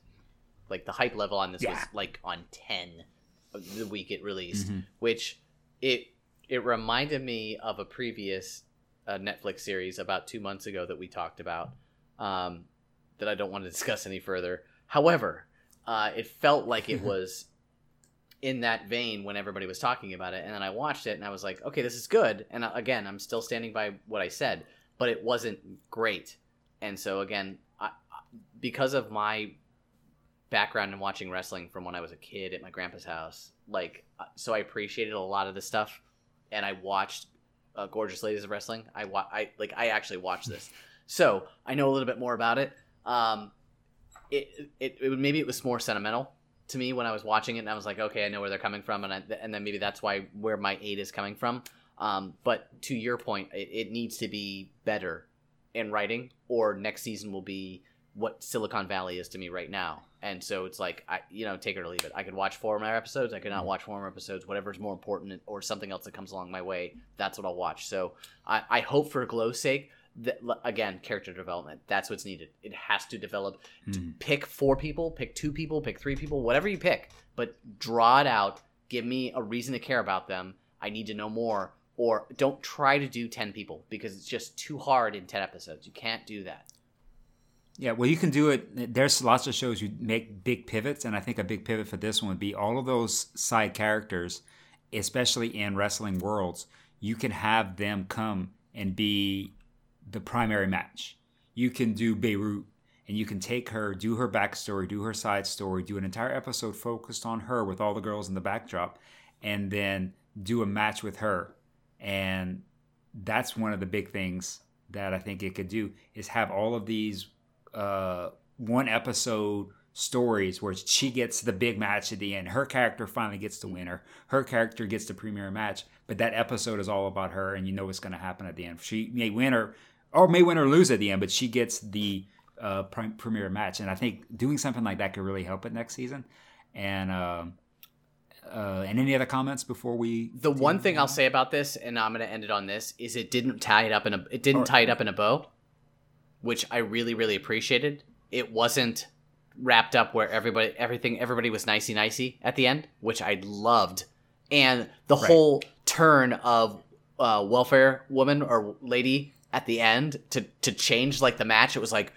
Like the hype level on this was like on ten the week it released, Mhm. which it it reminded me of a previous uh, Netflix series about two months ago that we talked about. Um, that I don't want to discuss any further. However, uh, it felt like it was in that vein when everybody was talking about it. And then i watched it and i was like okay this is good. And uh, again i'm still standing by what i said but it wasn't great. And so again I, because of my background in watching wrestling from when i was a kid at my grandpa's house like uh, so i appreciated a lot of this stuff. And i watched uh, gorgeous ladies of wrestling. I wa- i like i actually watched this. So i know a little bit more about it. Um it, it, it maybe it was more sentimental to me when I was watching it, and I was like, okay, I know where they're coming from, and I, and then maybe that's why where my eight is coming from. Um, but to your point, it, it needs to be better in writing, or next season will be what Silicon Valley is to me right now. And so it's like, I you know, take it or leave it. I could watch four more episodes. I could not watch four more episodes. Whatever's more important, or something else that comes along my way, that's what I'll watch. So I, I hope for Glow's sake that again, character development. That's what's needed. It has to develop Mhm. pick four people, pick two people, pick three people, whatever you pick, but draw it out. Give me a reason to care about them. I need to know more. Or don't try to do 10 people because it's just too hard in 10 episodes. You can't do that. Yeah, well, you can do it. There's lots of shows you make big pivots, and I think a big pivot for this one would be all of those side characters, especially in wrestling worlds. You can have them come and be the primary match. You can do Beirut, and you can take her, do her backstory, do her side story, do an entire episode focused on her with all the girls in the backdrop, and then do a match with her. And that's one of the big things that I think it could do is have all of these uh, one episode stories where she gets the big match at the end. Her character finally gets the winner. Her character gets the premier match, but that episode is all about her, and you know what's going to happen at the end. She may win or or may win or lose at the end, but she gets the uh, premier match, and I think doing something like that could really help it next season. And um uh, and any other comments before we? The one thing I'll say about this, and I'm going to end it on this, is it didn't tie it up in a it didn't tie it up in a bow, which I really really appreciated. It wasn't wrapped up where everybody everything everybody was nicey nicey at the end, which I loved, and the Right. whole turn of uh, welfare woman or lady at the end to to change like the match. It was like,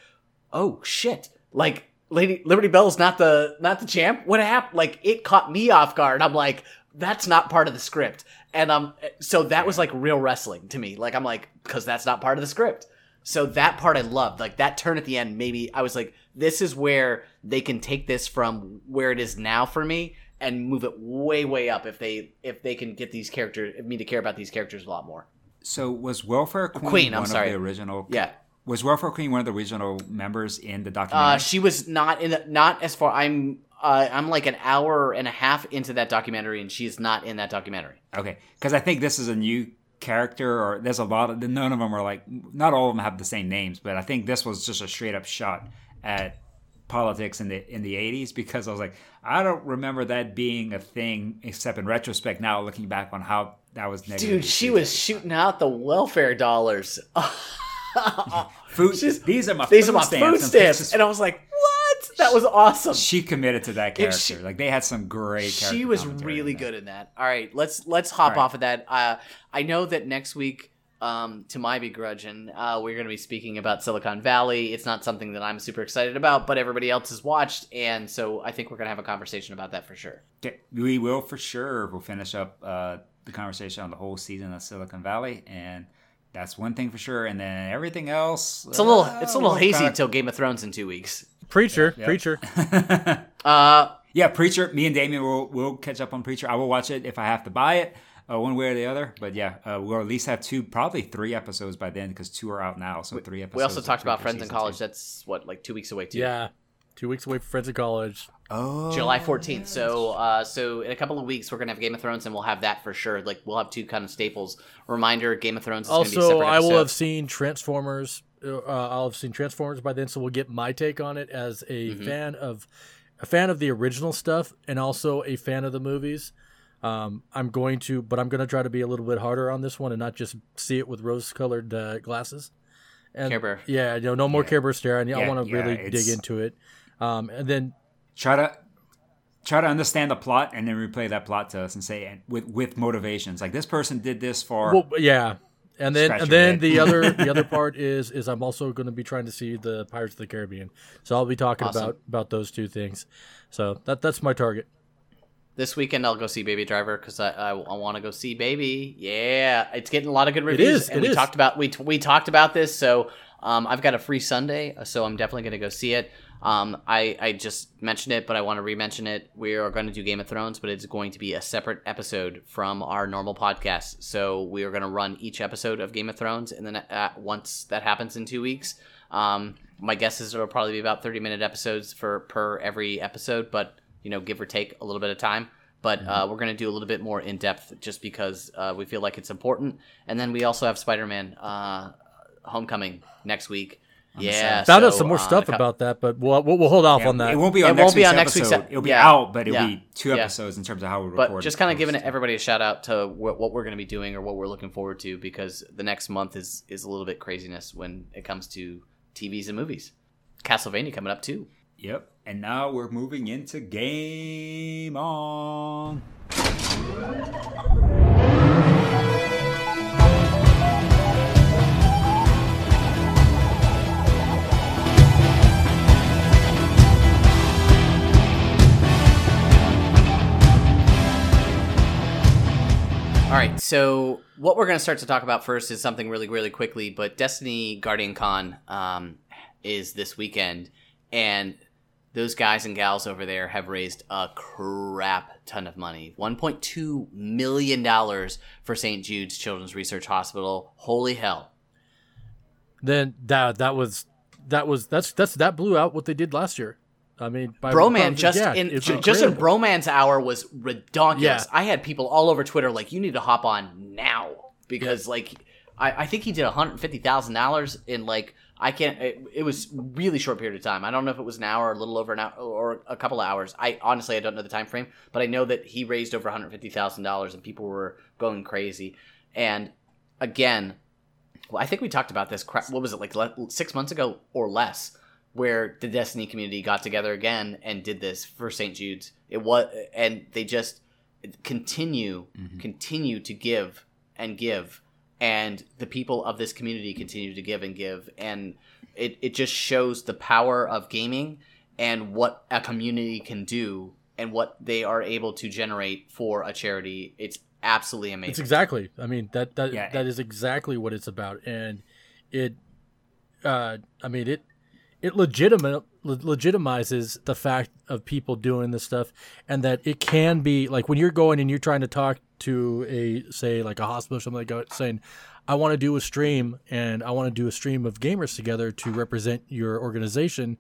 oh shit, like. Lady Liberty Belle's not the not the champ. What happened? Like it caught me off guard. I'm like, that's not part of the script. And um, so that was like real wrestling to me. Like I'm like, because that's not part of the script. So that part I loved. Like that turn at the end, maybe I was like, this is where they can take this from where it is now for me and move it way, way up if they if they can get these characters me to care about these characters a lot more. So was Welfare Queen, Queen, I'm one sorry. of the original? Yeah. Was Welfare Queen one of the original members in the documentary? Uh, she was not in the not as far. I'm uh, I'm like an hour and a half into that documentary, and she's not in that documentary. Okay, because I think this is a new character, or there's a lot of none of them are like not all of them have the same names, but I think this was just a straight up shot at politics in the in the 80s because I was like I don't remember that being a thing except in retrospect now looking back on how that was negative. Dude, she was shooting out the welfare dollars. food. she's- these are my These food are my stamps food stamps, pictures. and I was like, "What? That was awesome." she committed to that character. she- like they had some great. she was really good in that. All right, let's let's hop right. off of that. Uh, I know that next week, um, to my begrudging, uh, we're going to be speaking about Silicon Valley. It's not something that I'm super excited about, but everybody else has watched, and so I think we're going to have a conversation about that for sure. We will for sure. We'll finish up uh, the conversation on the whole season of Silicon Valley, and That's one thing for sure. And then everything else, It's a little uh, it's a little hazy until Game of Thrones in two weeks. Preacher, Yep. preacher. Uh, yeah, Preacher. Me and Damian will will catch up on Preacher. I will watch it if I have to buy it, uh, one way or the other. But yeah, uh, we'll at least have two, probably three episodes by then because two are out now. So three episodes. we also talked about Friends in College. two. That's what like two weeks away too. Yeah, two weeks away from Friends in College. Oh, July 14th. So, uh, so in a couple of weeks, we're gonna have Game of Thrones, and we'll have that for sure. Like, we'll have two kind of staples. Reminder: Game of Thrones is gonna be a Also, separate I will have seen Transformers. Uh, I'll have seen Transformers by then, so we'll get my take on it as a Mhm. fan of a fan of the original stuff, and also a fan of the movies. Um, I'm going to, but I'm going to try to be a little bit harder on this one and not just see it with rose-colored uh, glasses. And Care Bear. yeah, you know, no more Yeah. Care Bear stare, I Yeah, want to yeah, really it's- dig into it. Um, and then try to try to understand the plot and then replay that plot to us and say and with with motivations like this person did this for Well, yeah, and then and then head. the other the other part is is I'm also going to be trying to see the Pirates of the Caribbean, so I'll be talking Awesome. about about those two things. So that that's my target. This weekend, I'll go see Baby Driver because I, I, I want to go see Baby. Yeah, it's getting a lot of good reviews. is, and it we is. talked about we we talked about this. So um, I've got a free Sunday, so I'm definitely going to go see it. Um, I I just mentioned it, but I want to re-mention it. We are going to do Game of Thrones, but it's going to be a separate episode from our normal podcast. So we are going to run each episode of Game of Thrones, and then uh, once that happens in two weeks, um, my guess is it'll probably be about 30 minute episodes for per every episode, but you know, give or take a little bit of time. But uh, we're going to do a little bit more in depth just because uh, we feel like it's important. And then we also have Spider Man uh, Homecoming next week. Yeah, Found out some more uh, stuff co- about that, but we'll we'll, we'll hold off Yeah, on that. It won't be It next won't be week's on next week's episode. ep- It'll be yeah. out, but it'll Yeah. be two Yeah. episodes in terms of how we record. But just kind of giving everybody a shout out to what, what we're going to be doing or what we're looking forward to because the next month is is a little bit craziness when it comes to TVs and movies. Castlevania coming up too. Yep. And now we're moving into game on. All right, so what we're going to start to talk about first is something really, really quickly. But Destiny Guardian Con um, is this weekend, and those guys and gals over there have raised a crap ton of money $1.2 million for St. Jude's Children's Research Hospital. Holy hell. then that that was that was that's that's that blew out what they did last year. I mean, by, Broman just yeah, in just in. Bromance hour was redonkulous. Yeah. I had people all over Twitter like, "You need to hop on now," because like I, I think he did one hundred fifty thousand dollars in like I can't. It, it was really short period of time. I don't know if it was an hour, or a little over an hour, or a couple of hours. I honestly I don't know the time frame, but I know that he raised over one hundred fifty thousand dollars, and people were going crazy. And again, well, I think we talked about this. Crap, what was it like le- six months ago or less? Where the Destiny community got together again and did this for St. Jude's. It was, and they just continue, continue to give and give, and the people of this community continue to give and give, and it it just shows the power of gaming and what a community can do and what they are able to generate for a charity. It's absolutely amazing. It's exactly. I mean that that Yeah. that is exactly what it's about, and it. Uh, I mean it. It legitimate legitimizes the fact of people doing this stuff, and that it can be like when you're going and you're trying to talk to a say like a hospital or something like that, saying, "I want to do a stream and I want to do a stream of gamers together to represent your organization."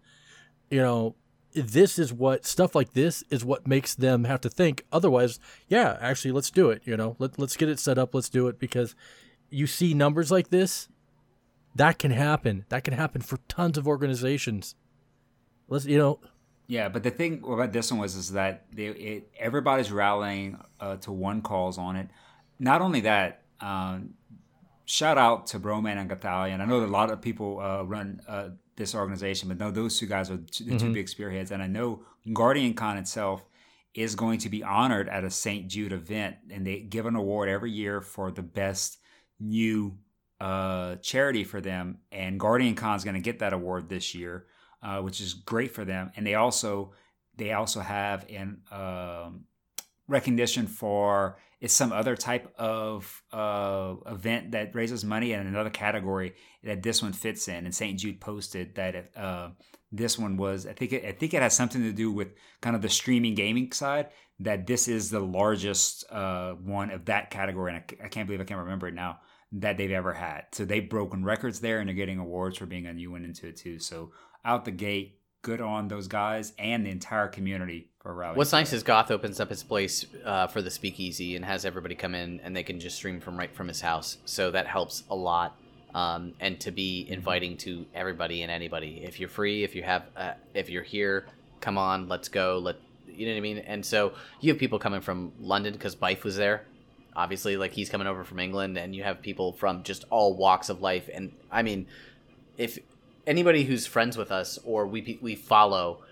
You know, this is what stuff like this is what makes them have to think. Otherwise, yeah, actually, let's do it. You know, let let's get it set up. Let's do it because you see numbers like this. That can happen. That can happen for tons of organizations. Let's you know, Yeah, but the thing about this one was is that they, it, everybody's rallying uh, to one cause on it. Not only that, um, shout out to Broman and Gothalion. I know that a lot of people uh, run uh, this organization, but no, those two guys are the two big spearheads. And I know Guardian Con itself is going to be honored at a St. Jude event, and they give an award every year for the best new uh, charity for them. And Guardian Con is going to get that award this year, uh, which is great for them. And they also they also have an um, recognition for it's some other type of uh, event that raises money in another category that this one fits in. And St. Jude posted that uh, this one was I think it, I think it has something to do with kind of the streaming gaming side. That this is the largest uh, one of that category, and I, I can't believe I can't remember it now that they've ever had. So they've broken records there, and they're getting awards for being a new one into it too. So out the gate, good on those guys and the entire community for rallying. What's nice is Goth opens up his place uh, for the speakeasy and has everybody come in and they can just stream from right from his house. So that helps a lot. Um, and to be inviting to everybody and anybody. If you're free, if you have, uh, if you're here, come on, let's go. Let you know what I mean. And so you have people coming from London because Byf was there. Obviously, like he's coming over from England, and you have people from just all walks of life. And I mean, if anybody who's friends with us or we we follow,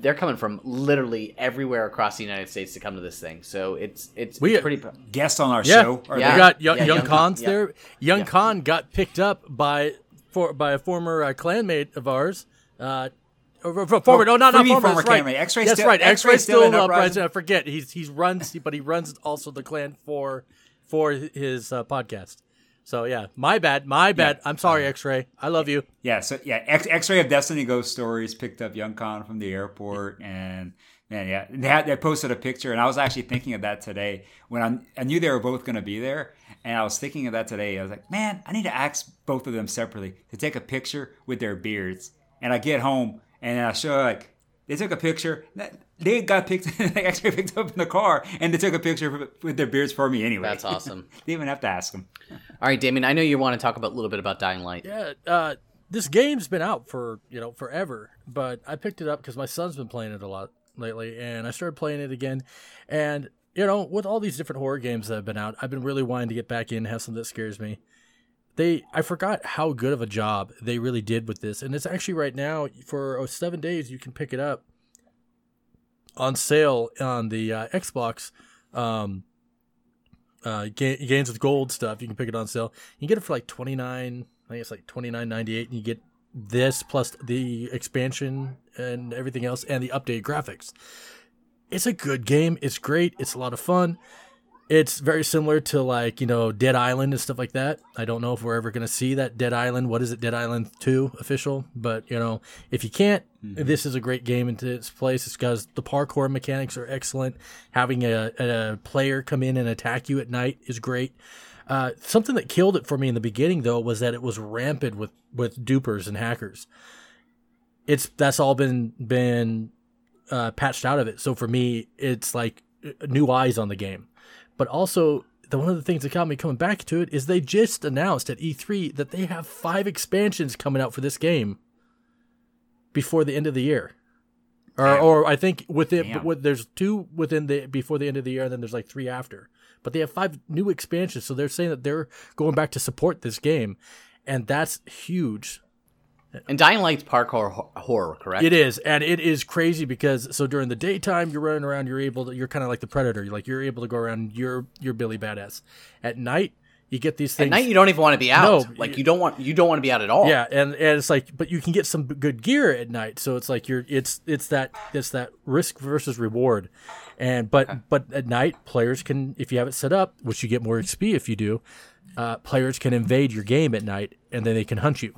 they're coming from literally everywhere across the United States to come to this thing. So it's it's, We- it's pretty. guest on our Yeah. show? Are Yeah. We got young, Yeah, young Young Khan's Khan, yeah. there. Young Yeah. Khan got picked up by for by a former uh, clanmate of ours. Uh, or- or- former, no, not not do you mean former. former That's right. X-Ray That's still- right. X-Ray X-Ray still still uprising. I forget. He's he's runs, but he runs also the clan for for his uh, podcast. So yeah, my bad, my bad. I'm sorry, X-Ray. I love you. Yeah, so yeah, X- X-ray of Destiny Ghost Stories picked up Young Khan from the airport, and man, yeah, they had they posted a picture, and I was actually thinking of that today when I, I knew they were both going to be there, and I was thinking of that today. I was like, man, I need to ask both of them separately to take a picture with their beards, and I get home and I show like they took a picture. They got picked. X-ray picked up in the car, and they took a picture with their beards for me anyway. That's awesome. Didn't even have to ask them. All right, Damian. I know you want to talk about a little bit about Dying Light. Yeah, uh, this game's been out for you know forever, but I picked it up because my son's been playing it a lot lately, and I started playing it again. And you know, with all these different horror games that have been out, I've been really wanting to get back in, and have something that scares me. They, I forgot how good of a job they really did with this, and it's actually right now for oh, seven days you can pick it up on sale on the uh, Xbox. Um, uh, ga- games with gold stuff. You can pick it on sale. You can get it for like twenty nine. I think it's like twenty nine ninety eight, and you get this plus the expansion and everything else, and the updated graphics. It's a good game. It's great. It's a lot of fun. It's very similar to like you know Dead Island and stuff like that. I don't know if we're ever gonna see that Dead Island. What is it, Dead Island Two official? But you know, if you can't, this is a great game into its place. It's because the parkour mechanics are excellent. Having a, a player come in and attack you at night is great. Uh, something that killed it for me in the beginning though was that it was rampant with with dupers and hackers. It's that's all been been uh, patched out of it. So for me, it's like uh, new eyes on the game. But also, the one of the things that got me coming back to it is they just announced at E3 that they have five expansions coming out for this game before the end of the year. Or, or I think within there's two within the before the end of the year, and then there's like three after. But they have five new expansions, so they're saying that they're going back to support this game, and that's huge. And Dying Light's parkour horror, correct? It is, and it is crazy because so during the daytime you're running around, you're able to, you're kind of like the predator. You're like you're able to go around, you're you're Billy Badass. At night, you get these things. At night, you don't even want to be out. No, like you- don't want you don't want to be out at all. yeah, and, and it's like, but you can get some good gear at night, so it's like you're it's it's that it's that risk versus reward, and but but at night players can if you have it set up, which you get more XP if you do, uh, players can invade your game at night and then they can hunt you,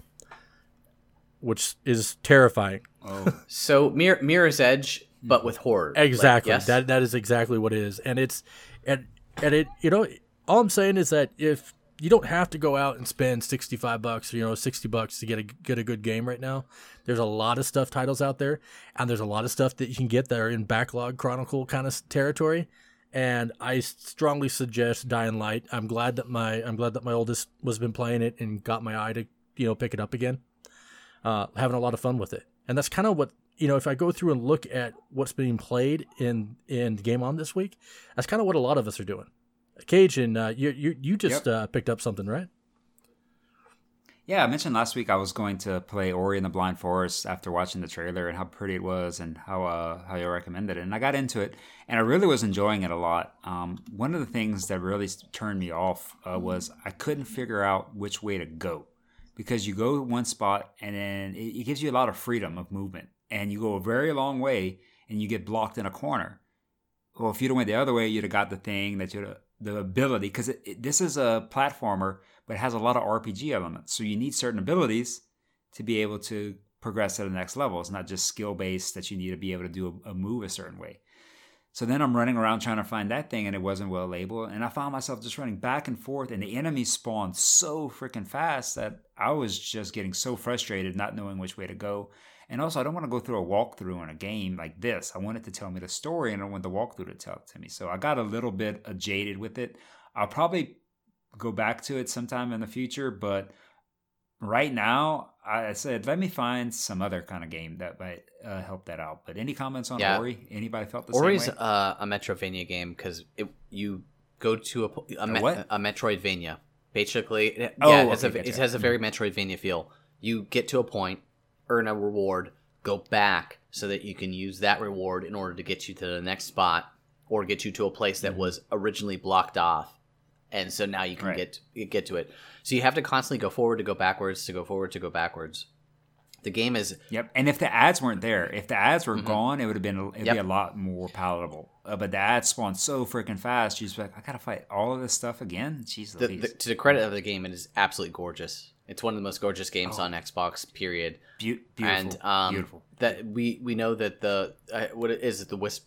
which is terrifying. Oh, So Mir- Mirror's Edge, but with horror. Like, Exactly. yes? That that is exactly what it is, and it's and and it you know all I'm saying is that if you don't have to go out and spend sixty five bucks, or, you know, sixty bucks to get a get a good game right now. There's a lot of stuff titles out there, and there's a lot of stuff that you can get that are in backlog chronicle kind of territory. And I strongly suggest Dying Light. I'm glad that my I'm glad that my oldest was been playing it and got my eye to you know pick it up again. Uh, having a lot of fun with it, and that's kind of what you know. If I go through and look at what's being played in in Game On this week, that's kind of what a lot of us are doing. Cajun, uh, you you you just uh, picked up something, right? Yeah, I mentioned last week I was going to play Ori and the Blind Forest after watching the trailer and how pretty it was and how uh, how you recommended it. And I got into it, and I really was enjoying it a lot. Um, one of the things that really turned me off uh, was I couldn't figure out which way to go because you go one spot and then it, gives you a lot of freedom of movement, and you go a very long way and you get blocked in a corner. well, if you'd have went the other way, you'd have got the thing that you'd the ability because this is a platformer, but has a lot of RPG elements. So you need certain abilities to be able to progress to the next level. It's not just skill based that you need to be able to do a, a move a certain way. So then I'm running around trying to find that thing, and it wasn't well labeled. And I found myself just running back and forth, and the enemies spawned so freaking fast that I was just getting so frustrated, not knowing which way to go. And also, I don't want to go through a walkthrough in a game like this. I want it to tell me the story, and I want the walkthrough to tell it to me. So I got a little bit jaded with it. I'll probably go back to it sometime in the future, but right now, I said, let me find some other kind of game that might uh, help that out. But any comments on Yeah. Ori? Anybody felt the Ori's same way? uh, a Metrovania game because you go to a a, me- what? a Metroidvania. Basically, it, Oh, yeah, it has, okay, a, it gotcha. has a very Metroidvania feel. You get to a point, earn a reward, go back so that you can use that reward in order to get you to the next spot or get you to a place that was originally blocked off. And so now you can Right. get get to it. So you have to constantly go forward to go backwards to go forward to go backwards. The game is Yep. And if the ads weren't there, if the ads were gone, it would have been it'd Mm-hmm. Yep. be a lot more palatable. Uh, but the ads spawn so freaking fast. You just be like, I gotta fight all of this stuff again. Jeez, the, the, to the credit of the game, it is absolutely gorgeous. It's one of the most gorgeous games Oh. on Xbox. Period. Beau- beautiful, and um, beautiful. That we we know that the uh, what it is it the wisp.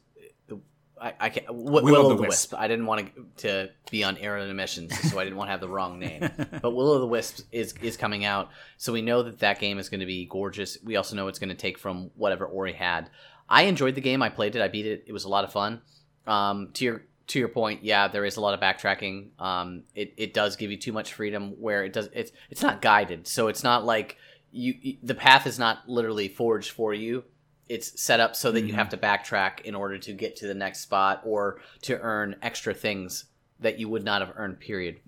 I, I can't. Will, Will Will the Wisp. I didn't want to, to be on air emissions, so I didn't want to have the wrong name. But Will of the Wisp is is coming out, so we know that that game is going to be gorgeous. We also know it's going to take from whatever Ori had. I enjoyed the game. I played it. I beat it. It was a lot of fun. Um, to your to your point, yeah, there is a lot of backtracking. Um, it, it does give you too much freedom where it does it's it's not guided, so it's not like you you- the path is not literally forged for you. It's set up so that you Mhm. have to backtrack in order to get to the next spot or to earn extra things that you would not have earned. Period.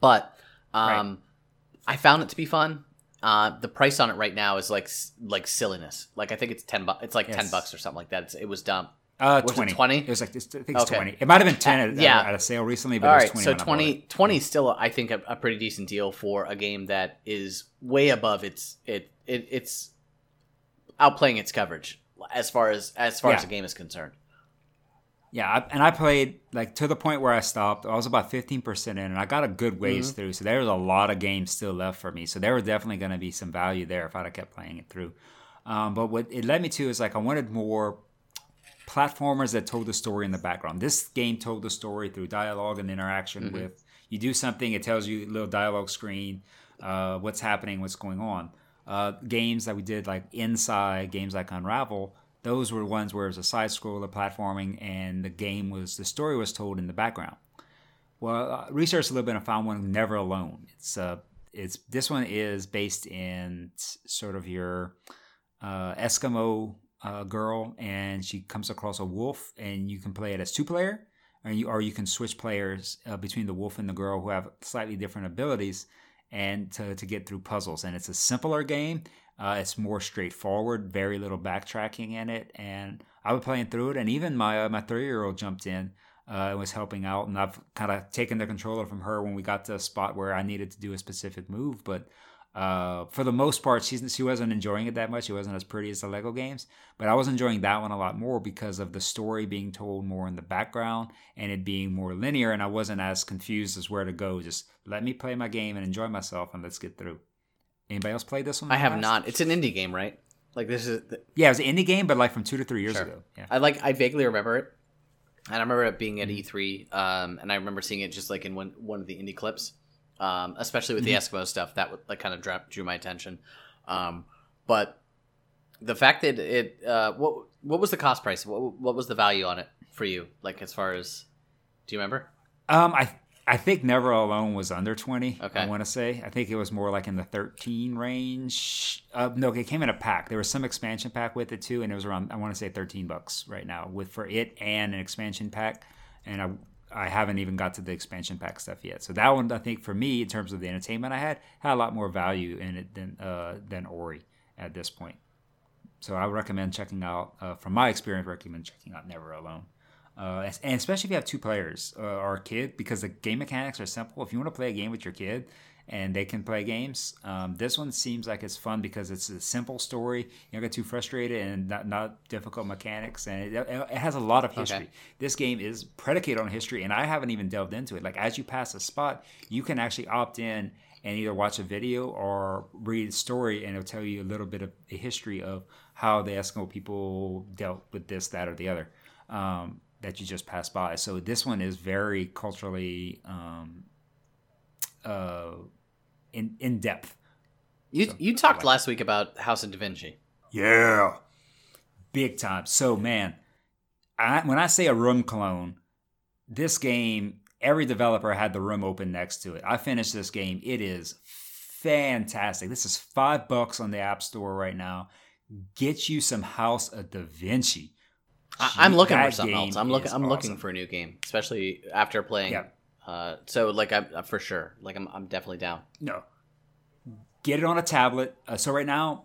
But um, I found it to be fun. Uh, the price on it right now is like like silliness. Like I think it's ten bucks. It's like ten bucks or something like that. It's, it was dumb. Uh, was it 20. 20? It was like, I think it's Okay. 20. It might have been 10 at, yeah. at a sale recently, but All it was 20 so when 20, 20 is still, I think, a, a pretty decent deal for a game that is way above its it, it it's outplaying its coverage as far as as far as the game is concerned. Yeah, I, and I played like to the point where I stopped. I was about 15% in, and I got a good ways Mm-hmm. through. So there was a lot of games still left for me. So there was definitely going to be some value there if I'd have kept playing it through. Um, but what it led me to is like I wanted more platformers that told the story in the background. This game told the story through dialogue and interaction Mm-hmm. with you do something, it tells you a little dialogue screen, uh, what's happening, what's going on. Uh, games that we did like Inside, games like Unravel, those were ones where it was a side scroller platforming and the game was the story was told in the background. Well, uh, researched a little bit and found one Never Alone. It's uh, it's this one is based in sort of your uh, Eskimo uh, girl, and she comes across a wolf, and you can play it as two player, or you or you can switch players uh, between the wolf and the girl who have slightly different abilities, and to to get through puzzles. And it's a simpler game. Uh, it's more straightforward, very little backtracking in it, and I was playing through it, and even my uh, my three year old jumped in uh, and was helping out, and I've kind of taken the controller from her when we got to a spot where I needed to do a specific move, but uh, for the most part, she's, she wasn't enjoying it that much. It wasn't as pretty as the Lego games, but I was enjoying that one a lot more because of the story being told more in the background and it being more linear, and I wasn't as confused as where to go. Just let me play my game and enjoy myself, and let's get through. Anybody else played this one? I have last? not. It's an indie game, right? Like this is. Yeah, it was an indie game, but like from two to three years Sure. ago. Yeah. I like. I vaguely remember it, and I remember it being at Mm-hmm. E3, um, and I remember seeing it just like in one one of the indie clips, um, especially with Mm-hmm. the Eskimo stuff. That would- that kind of drew, drew my attention. Um, but the fact that it, uh, what what was the cost price? What what was the value on it for you? Like as far as, do you remember? Um, I I think Never Alone was under twenty. Okay. I want to say. I think it was more like in the thirteen range. Uh, no, it came in a pack. There was some expansion pack with it too, and it was around. I want to say thirteen bucks right now with for it and an expansion pack. And I I haven't even got to the expansion pack stuff yet. So that one, I think, for me in terms of the entertainment I had, had a lot more value in it than uh, than Ori at this point. So I would recommend checking out. Uh, from my experience, recommend checking out Never Alone. Uh, and especially if you have two players uh, or a kid, because the game mechanics are simple. If you want to play a game with your kid and they can play games. Um, this one seems like it's fun because it's a simple story. You don't get too frustrated and not, not difficult mechanics, and it, it has a lot of history. Okay. This game is predicated on history, and I haven't even delved into it. Like as you pass a spot, you can actually opt in and either watch a video or read a story, and it'll tell you a little bit of the history of how the Eskimo people dealt with this, that, or the other. Um, that you just passed by. So this one is very culturally um, uh, in in depth. You you talked last week about House of Da Vinci. Yeah, big time. So man, I, when I say a room clone, this game every developer had the room open next to it. I finished this game. It is fantastic. This is five bucks on the App Store right now. Get you some House of Da Vinci. I, I'm looking for something else. I'm looking. I'm looking for a new game, especially after playing. Yeah. Uh, so like I'm for sure. Like I'm I'm definitely down. No. Get it on a tablet. Uh, so right now,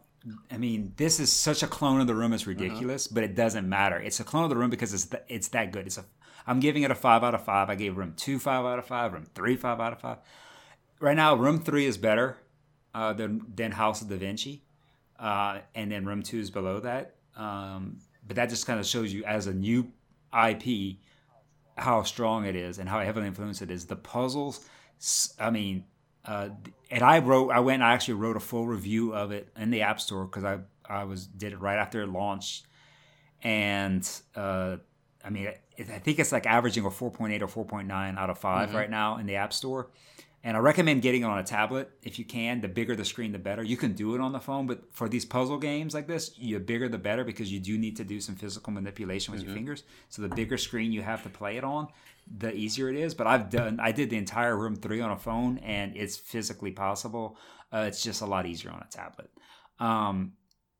I mean, this is such a clone of the room. It's ridiculous, but it doesn't matter. It's a clone of the room because it's th- it's that good. It's a. I'm giving it a five out of five. I gave room two five out of five. Room three five out of five. Right now, room three is better uh, than than House of Da Vinci, uh, and then room two is below that. Um, but that just kind of shows you as a new IP how strong it is and how heavily influenced it is. The puzzles, I mean, uh, and I wrote, I went, and I actually wrote a full review of it in the App Store because I, I was did it right after it launched, and uh, I mean, I think it's like averaging a 4.8 or 4.9 out of 5 right now in the App Store. And I recommend getting it on a tablet if you can. The bigger the screen, the better. You can do it on the phone, but for these puzzle games like this, the bigger the better because you do need to do some physical manipulation with your fingers. So the bigger screen you have to play it on, the easier it is. But I've done, I did the entire Room Three on a phone, and it's physically possible. Uh, it's just a lot easier on a tablet. Um,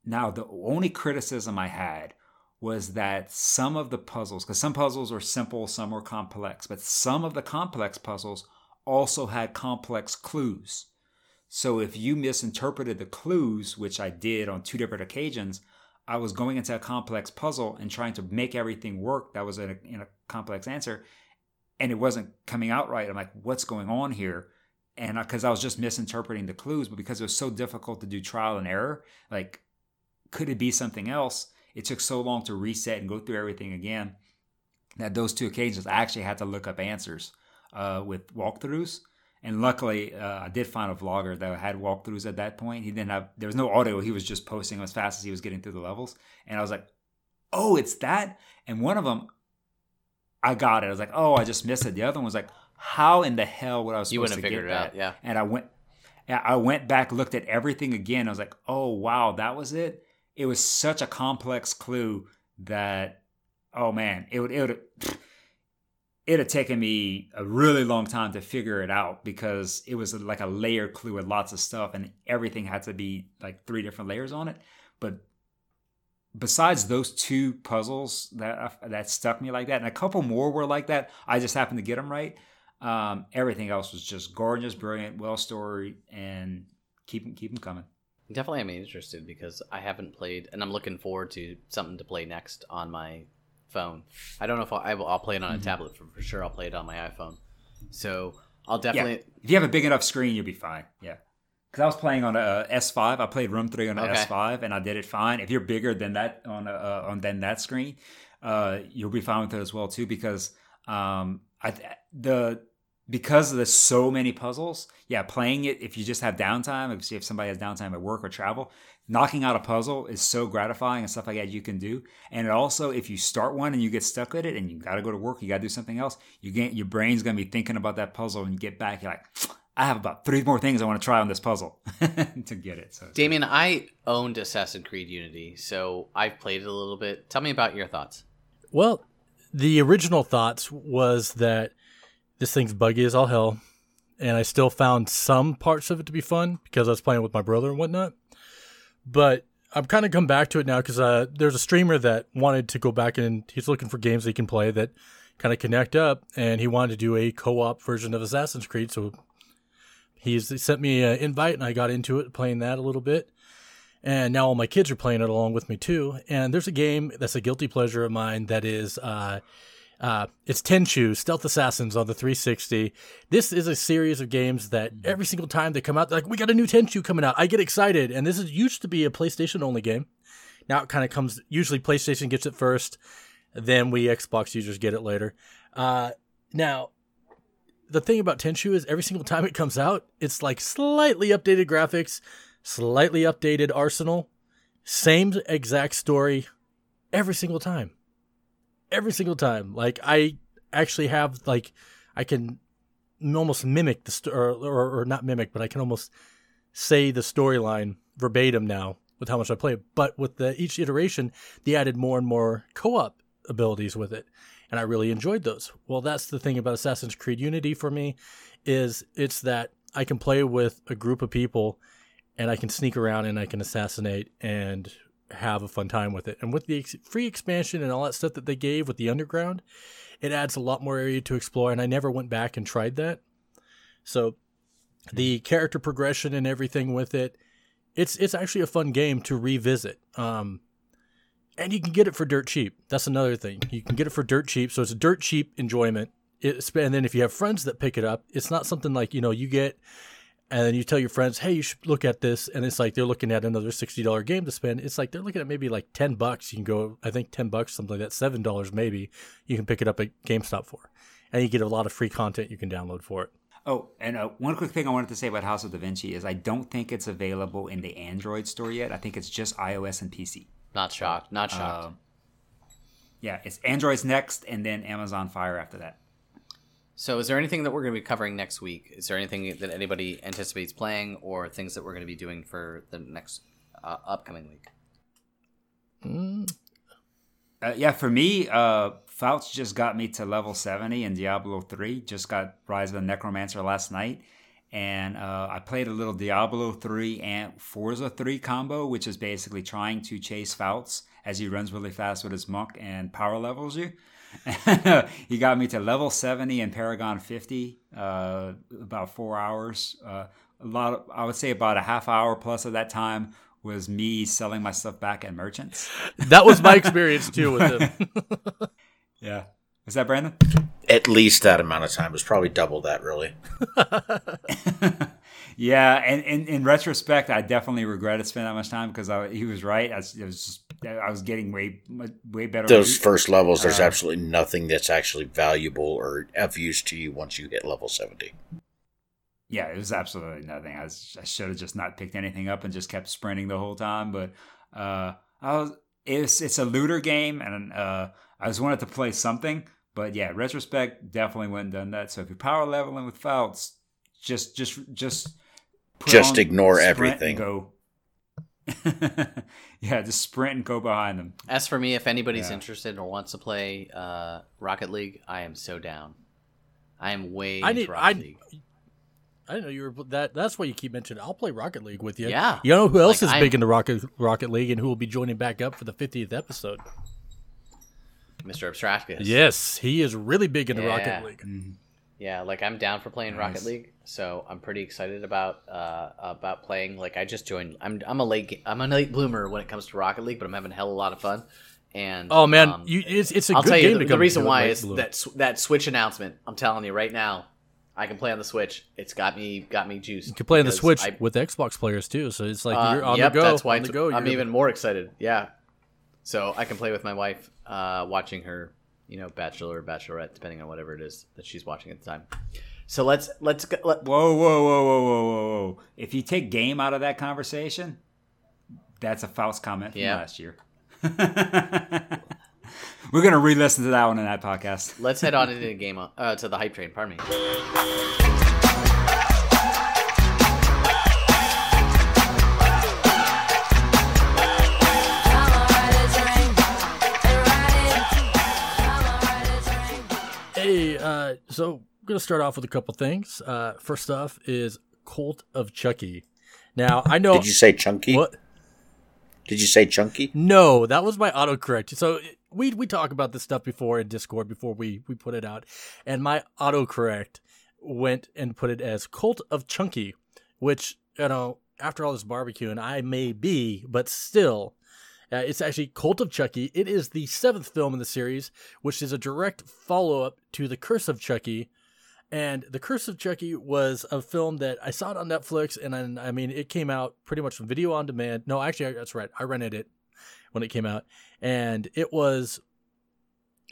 now, the only criticism I had was that some of the puzzles, because some puzzles are simple, some are complex, but some of the complex puzzles also had complex clues. So if you misinterpreted the clues, which I did on two different occasions, I was going into a complex puzzle and trying to make everything work that was in a, in a complex answer, and it wasn't coming out right. I'm like, what's going on here? And because I was just misinterpreting the clues, but because it was so difficult to do trial and error, like, could it be something else? It took so long to reset and go through everything again that those two occasions I actually had to look up answers uh, with walkthroughs. And luckily, uh, I did find a vlogger that had walkthroughs at that point. He didn't have, there was no audio. He was just posting as fast as he was getting through the levels. And I was like, oh, it's that? And one of them, I got it. I was like, oh, I just missed it. The other one was like, how in the hell would I was You supposed wouldn't to have figured it that? out, yeah. And I went, I went back, looked at everything again. I was like, oh, wow, that was it. It was such a complex clue that, oh man, it would, it would, it'd have taken me a really long time to figure it out because it was like a layer clue with lots of stuff and everything had to be like three different layers on it. But besides those two puzzles that that stuck me like that, and a couple more were like that, I just happened to get them right. Um, everything else was just gorgeous, brilliant, well storied, and keep them keep them coming. Definitely, I'm interested because I haven't played, and I'm looking forward to something to play next on my phone. I don't know if I'll, I will, I'll play it on Mm-hmm. a tablet for, for sure. I'll play it on my iPhone. So I'll Yeah, definitely. if you have a big enough screen, you'll be fine. Yeah. Because I was playing on a S5. I played Room Three on a Okay. S5, and I did it fine. If you're bigger than that on a, uh, on than that screen, uh, you'll be fine with it as well too. Because um, I the because there's so many puzzles. Yeah, playing it if you just have downtime, if, if somebody has downtime at work or travel, knocking out a puzzle is so gratifying and stuff like that you can do. And it also, if you start one and you get stuck with it, and you got to go to work, you got to do something else. You get your brain's gonna be thinking about that puzzle, and you get back, you're like. I have about three more things I want to try on this puzzle to get it. So Damian, I owned Assassin's Creed Unity, so I've played it a little bit. Tell me about your thoughts. Well, the original thoughts was that this thing's buggy as all hell, and I still found some parts of it to be fun because I was playing with my brother and whatnot. But I've kind of come back to it now because uh, there's a streamer that wanted to go back and he's looking for games that he can play that kind of connect up, and he wanted to do a co-op version of Assassin's Creed. So he's he sent me an invite, and I got into it, playing that a little bit. And now all my kids are playing it along with me too. And there's a game that's a guilty pleasure of mine that is uh, Uh, it's Tenchu Stealth Assassins on the 360. This is a series of games that every single time they come out, they're like we got a new Tenchu coming out. I get excited, and this is used to be a PlayStation only game. Now it kind of comes. Usually PlayStation gets it first, then we Xbox users get it later. Uh, now the thing about Tenchu is every single time it comes out, it's like slightly updated graphics, slightly updated arsenal, same exact story every single time. Every single time. Like I actually have like I can almost mimic the sto- or, or or not mimic, but I can almost say the storyline verbatim now with how much I play it. But with the each iteration, they added more and more co-op abilities with it and I really enjoyed those. Well, that's the thing about Assassin's Creed Unity for me is it's that I can play with a group of people and I can sneak around and I can assassinate and have a fun time with it. And with the ex- free expansion and all that stuff that they gave with the underground, it adds a lot more area to explore and I never went back and tried that. So the character progression and everything with it, it's it's actually a fun game to revisit. Um, and you can get it for dirt cheap. That's another thing. You can get it for dirt cheap, so it's a dirt cheap enjoyment. It's, and then if you have friends that pick it up, it's not something like you know you get, and then you tell your friends, "Hey, you should look at this," and it's like they're looking at another sixty dollar game to spend. It's like they're looking at maybe like ten bucks. You can go, I think ten bucks, something like that, seven dollars maybe. You can pick it up at GameStop for, and you get a lot of free content you can download for it. Oh, and uh, one quick thing I wanted to say about House of Da Vinci is I don't think it's available in the Android store yet. I think it's just iOS and PC. Not shocked. Not shocked. Uh, yeah, it's Android's next, and then Amazon Fire after that. So, is there anything that we're going to be covering next week? Is there anything that anybody anticipates playing, or things that we're going to be doing for the next uh, upcoming week? Uh, yeah, for me, uh, Foutz just got me to level 70 in Diablo 3. Just got Rise of the Necromancer last night. And uh, I played a little Diablo 3 and Forza 3 combo, which is basically trying to chase Foutz as he runs really fast with his monk and power levels you. He got me to level 70 and Paragon 50, uh, about four hours. Uh, a lot of, I would say about a half hour plus of that time was me selling my stuff back at merchants. That was my experience too with him. Yeah. Is that Brandon? At least that amount of time. It was probably double that, really. yeah, and, and in retrospect, I definitely regretted spending that much time because I, he was right. I it was just, I was getting way way better. Those first levels, there's Uh, absolutely nothing that's actually valuable or of use to you once you hit level 70. yeah, it was absolutely nothing. I, was, I should have just not picked anything up and just kept sprinting the whole time. But uh, I was it's it's a looter game, and uh, I just wanted to play something. But yeah, retrospect definitely went and done that. So if you're power leveling with Foutz, just just just put Just on ignore everything. Go. yeah, just sprint and go behind them. As for me, if anybody's Yeah. interested or wants to play uh, Rocket League, I am so down. I am way I into need- Rocket I- League. I didn't know you were that. That's why you keep mentioning. I'll play Rocket League with you. Yeah. You know who else Like, is I'm- big into Rocket Rocket League and who will be joining back up for the 50th episode? Mr. Abstractus. Yes, he is really big into Yeah. Rocket League. Yeah, like I'm down for playing Rocket League, so I'm pretty excited about uh, about playing. Like I just joined. I'm I'm a late I'm a late bloomer when it comes to Rocket League, but I'm having a hell of a lot of fun. And Oh man, um, you it's it's a I'll good tell game you to the, the reason why is Blue? that that Switch announcement. I'm telling you right now, I can play on the Switch. It's got me got me juiced. you can play on the Switch I- with Xbox players too. So it's like uh, you're on yep, the go. That's why on the go. I'm even more excited. Yeah, so I can play with my wife, uh, watching her, you know, Bachelor or Bachelorette, depending on whatever it is that she's watching at the time. So let's let's go. Let, Whoa, whoa, whoa, whoa, whoa, whoa, whoa! If you take game out of that conversation, that's a false comment from Yeah. last year. We're gonna re-listen to that one in that podcast. Let's head on into the game uh, to the hype train. Pardon me. Uh, so I'm gonna start off with a couple things. Uh, first off is Cult of Chucky. Now I know Did you say chunky? what. Did you say chunky? No, that was my autocorrect. So we we talk about this stuff before in Discord before we we put it out, and my autocorrect went and put it as Cult of Chunky, which you know after all this barbecue, and I may be, but still, Uh, it's actually Cult of Chucky. It is the seventh film in the series, which is a direct follow up to The Curse of Chucky. And The Curse of Chucky was a film that I saw it on Netflix, and I, I mean, it came out pretty much from video on demand. No, actually, that's right. I rented it when it came out, and it was.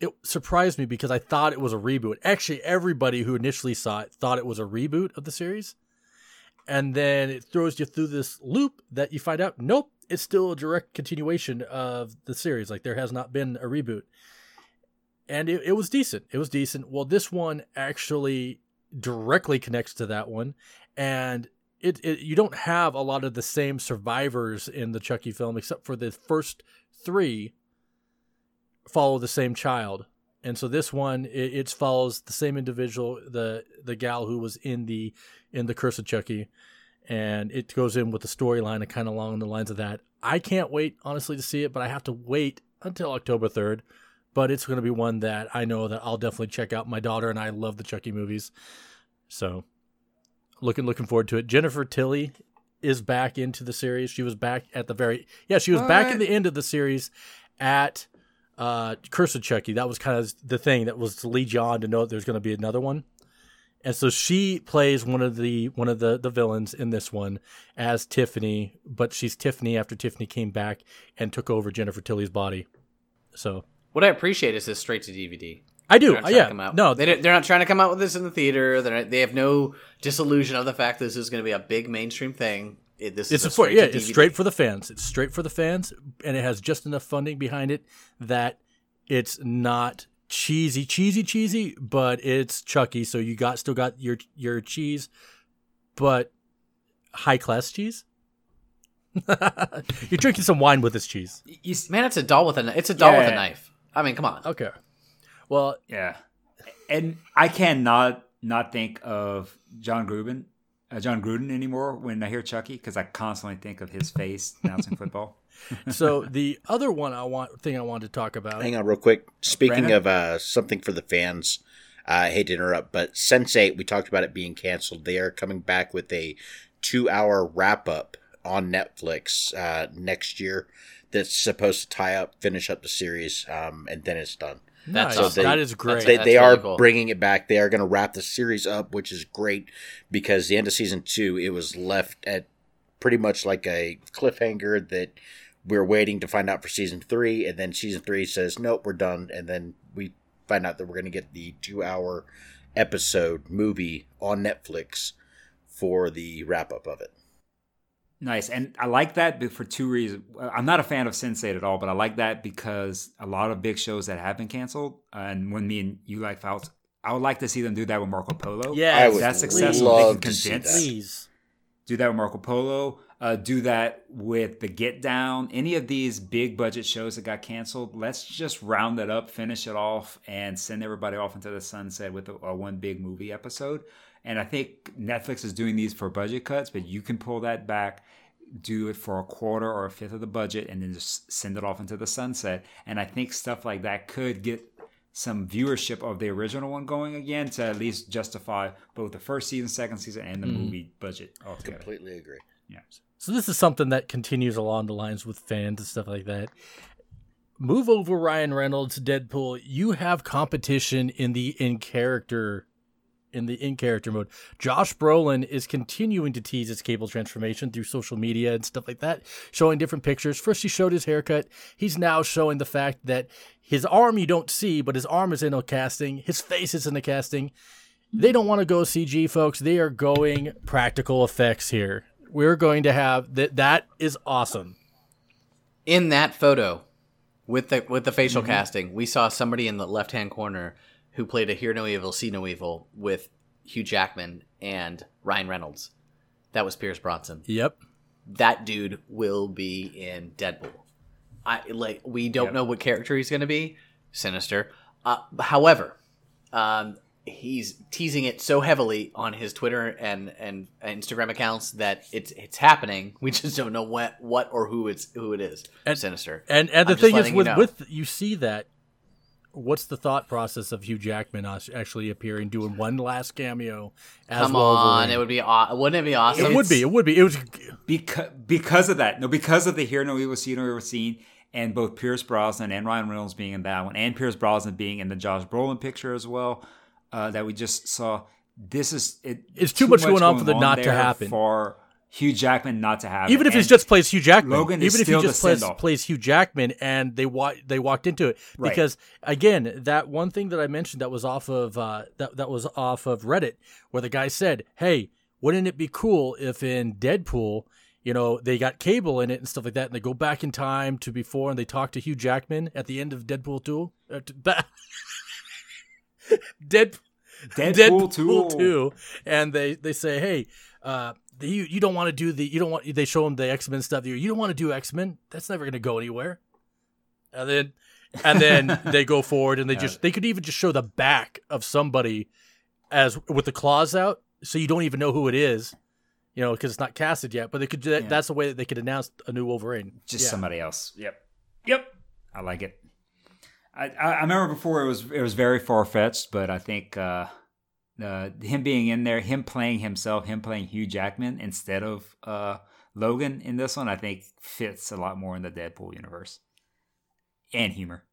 It surprised me because I thought it was a reboot. Actually, everybody who initially saw it thought it was a reboot of the series. And then it throws you through this loop that you find out, nope, it's still a direct continuation of the series. Like there has not been a reboot. And it, it was decent. It was decent. Well, this one actually directly connects to that one. And it, it you don't have a lot of the same survivors in the Chucky film, except for the first three follow the same child. And so this one, it, it follows the same individual, the the gal who was in the in the Curse of Chucky, and it goes in with the storyline and kind of along the lines of that. I can't wait honestly to see it, but I have to wait until October third. But it's going to be one that I know that I'll definitely check out. My daughter and I love the Chucky movies, so looking looking forward to it. Jennifer Tilly is back into the series. She was back at the very yeah, she was back in the end of the series at uh Curse of Chucky. That was kind of the thing that was to lead you on to know that there's going to be another one. And so she plays one of the one of the the villains in this one as Tiffany, but she's Tiffany after Tiffany came back and took over Jennifer Tilly's body. So What I appreciate is this straight to DVD. I do, uh, trying yeah. No, they they're not trying to come out with this in the theater. They're not, they have no disillusion of the fact that this is going to be a big mainstream thing. It, this it's is for, straight yeah, it's straight for the fans. It's straight for the fans, and it has just enough funding behind it that it's not cheesy, cheesy, cheesy, but it's Chucky. So you got still got your your cheese, but high class cheese. You're drinking some wine with this cheese. You Man, it's a doll with a it's a doll with a knife. I mean, come on. Okay. Well, Yeah, and I cannot not think of Jon Gruden, uh, Jon Gruden anymore when I hear Chucky because I constantly think of his face announcing football. So the other one I want thing I wanted to talk about. Hang on, real quick. Speaking Brandon? of uh, something for the fans, I hate to interrupt, but Sense8, we talked about it being canceled. They are coming back with a two-hour wrap-up on Netflix uh, next year. That's supposed to tie up, finish up the series, um, and then it's done. That's Nice. awesome. that is great. They, That's they really are cool. bringing it back. They are going to wrap the series up, which is great because the end of season two, it was left at pretty much like a cliffhanger that we're waiting to find out for season three, and then season three says, "Nope, we're done," and then we find out that we're going to get the two-hour episode movie on Netflix for the wrap-up of it. Nice, and I like that be- for two reasons. I'm not a fan of Sense8 at all, but I like that because a lot of big shows that have been canceled, uh, and when me and you like Foutz, I would like to see them do that with Marco Polo. Yeah, that's please. successful. They love can to see condense. that. Please. do that with Marco Polo. Uh, do that with the Get Down. Any of these big budget shows that got canceled, let's just round it up, finish it off, and send everybody off into the sunset with a, a one big movie episode. And I think Netflix is doing these for budget cuts, but you can pull that back, do it for a quarter or a fifth of the budget, and then just send it off into the sunset. And I think stuff like that could get some viewership of the original one going again to at least justify both the first season, second season, and the movie budget altogether. Completely agree. Yeah. So this is something that continues along the lines with fans and stuff like that. Move over Ryan Reynolds, Deadpool. You have competition in the in character in the in character mode. Josh Brolin is continuing to tease his cable transformation through social media and stuff like that, showing different pictures. First he showed his haircut. He's now showing the fact that his arm you don't see, but his arm is in a casting. His face is in a casting. They don't want to go CG, folks. They are going practical effects here. We're going to have that. That is awesome. in that photo with the with the facial Mm-hmm. casting, we saw somebody in the left hand corner who played a Hear No Evil, See No Evil with Hugh Jackman and Ryan Reynolds. That was Pierce Brosnan. Yep. That dude will be in Deadpool. I like we don't Yep. know what character he's going to be. Sinister. Uh, however, um, he's teasing it so heavily on his Twitter and, and Instagram accounts that it's it's happening. We just don't know what what or who it's who it is. And- Sinister. And and the I'm thing is letting you with know. with you see that. What's the thought process of Hugh Jackman actually appearing, doing one last cameo as Come on, it would be aw- wouldn't it be awesome? It would be. It would be. It was. because because of that no because of the hear no evil see no evil scene and both Pierce Brosnan and Ryan Reynolds being in that one, and Pierce Brosnan being in the Josh Brolin picture as well, uh, that we just saw. This is it. It's too much going on for the not to happen. For Hugh Jackman not to happen. even if he just plays Hugh Jackman, Logan even if he just plays, plays Hugh Jackman, and they wa- they walked into it Right. because again, that one thing that I mentioned that was off of uh, that that was off of Reddit, where the guy said, "Hey, wouldn't it be cool if in Deadpool, you know, they got Cable in it and stuff like that, and they go back in time to before and they talk to Hugh Jackman at the end of Deadpool two, uh, t- ba- Dead Deadpool, Deadpool 2. 2 and they they say hey uh the, you you don't want to do the you don't want they show them the X-Men stuff you don't want to do X-Men that's never going to go anywhere and then and then they go forward and they just they could even just show the back of somebody as with the claws out so you don't even know who it is you know because it's not casted yet but they could that, Yeah. that's the way that they could announce a new Wolverine just Yeah. somebody else. Yep. Yep. I like it. I, I remember before it was it was very far fetched, but I think uh, uh, him being in there, him playing himself, him playing Hugh Jackman instead of uh, Logan in this one, I think fits a lot more in the Deadpool universe and humor.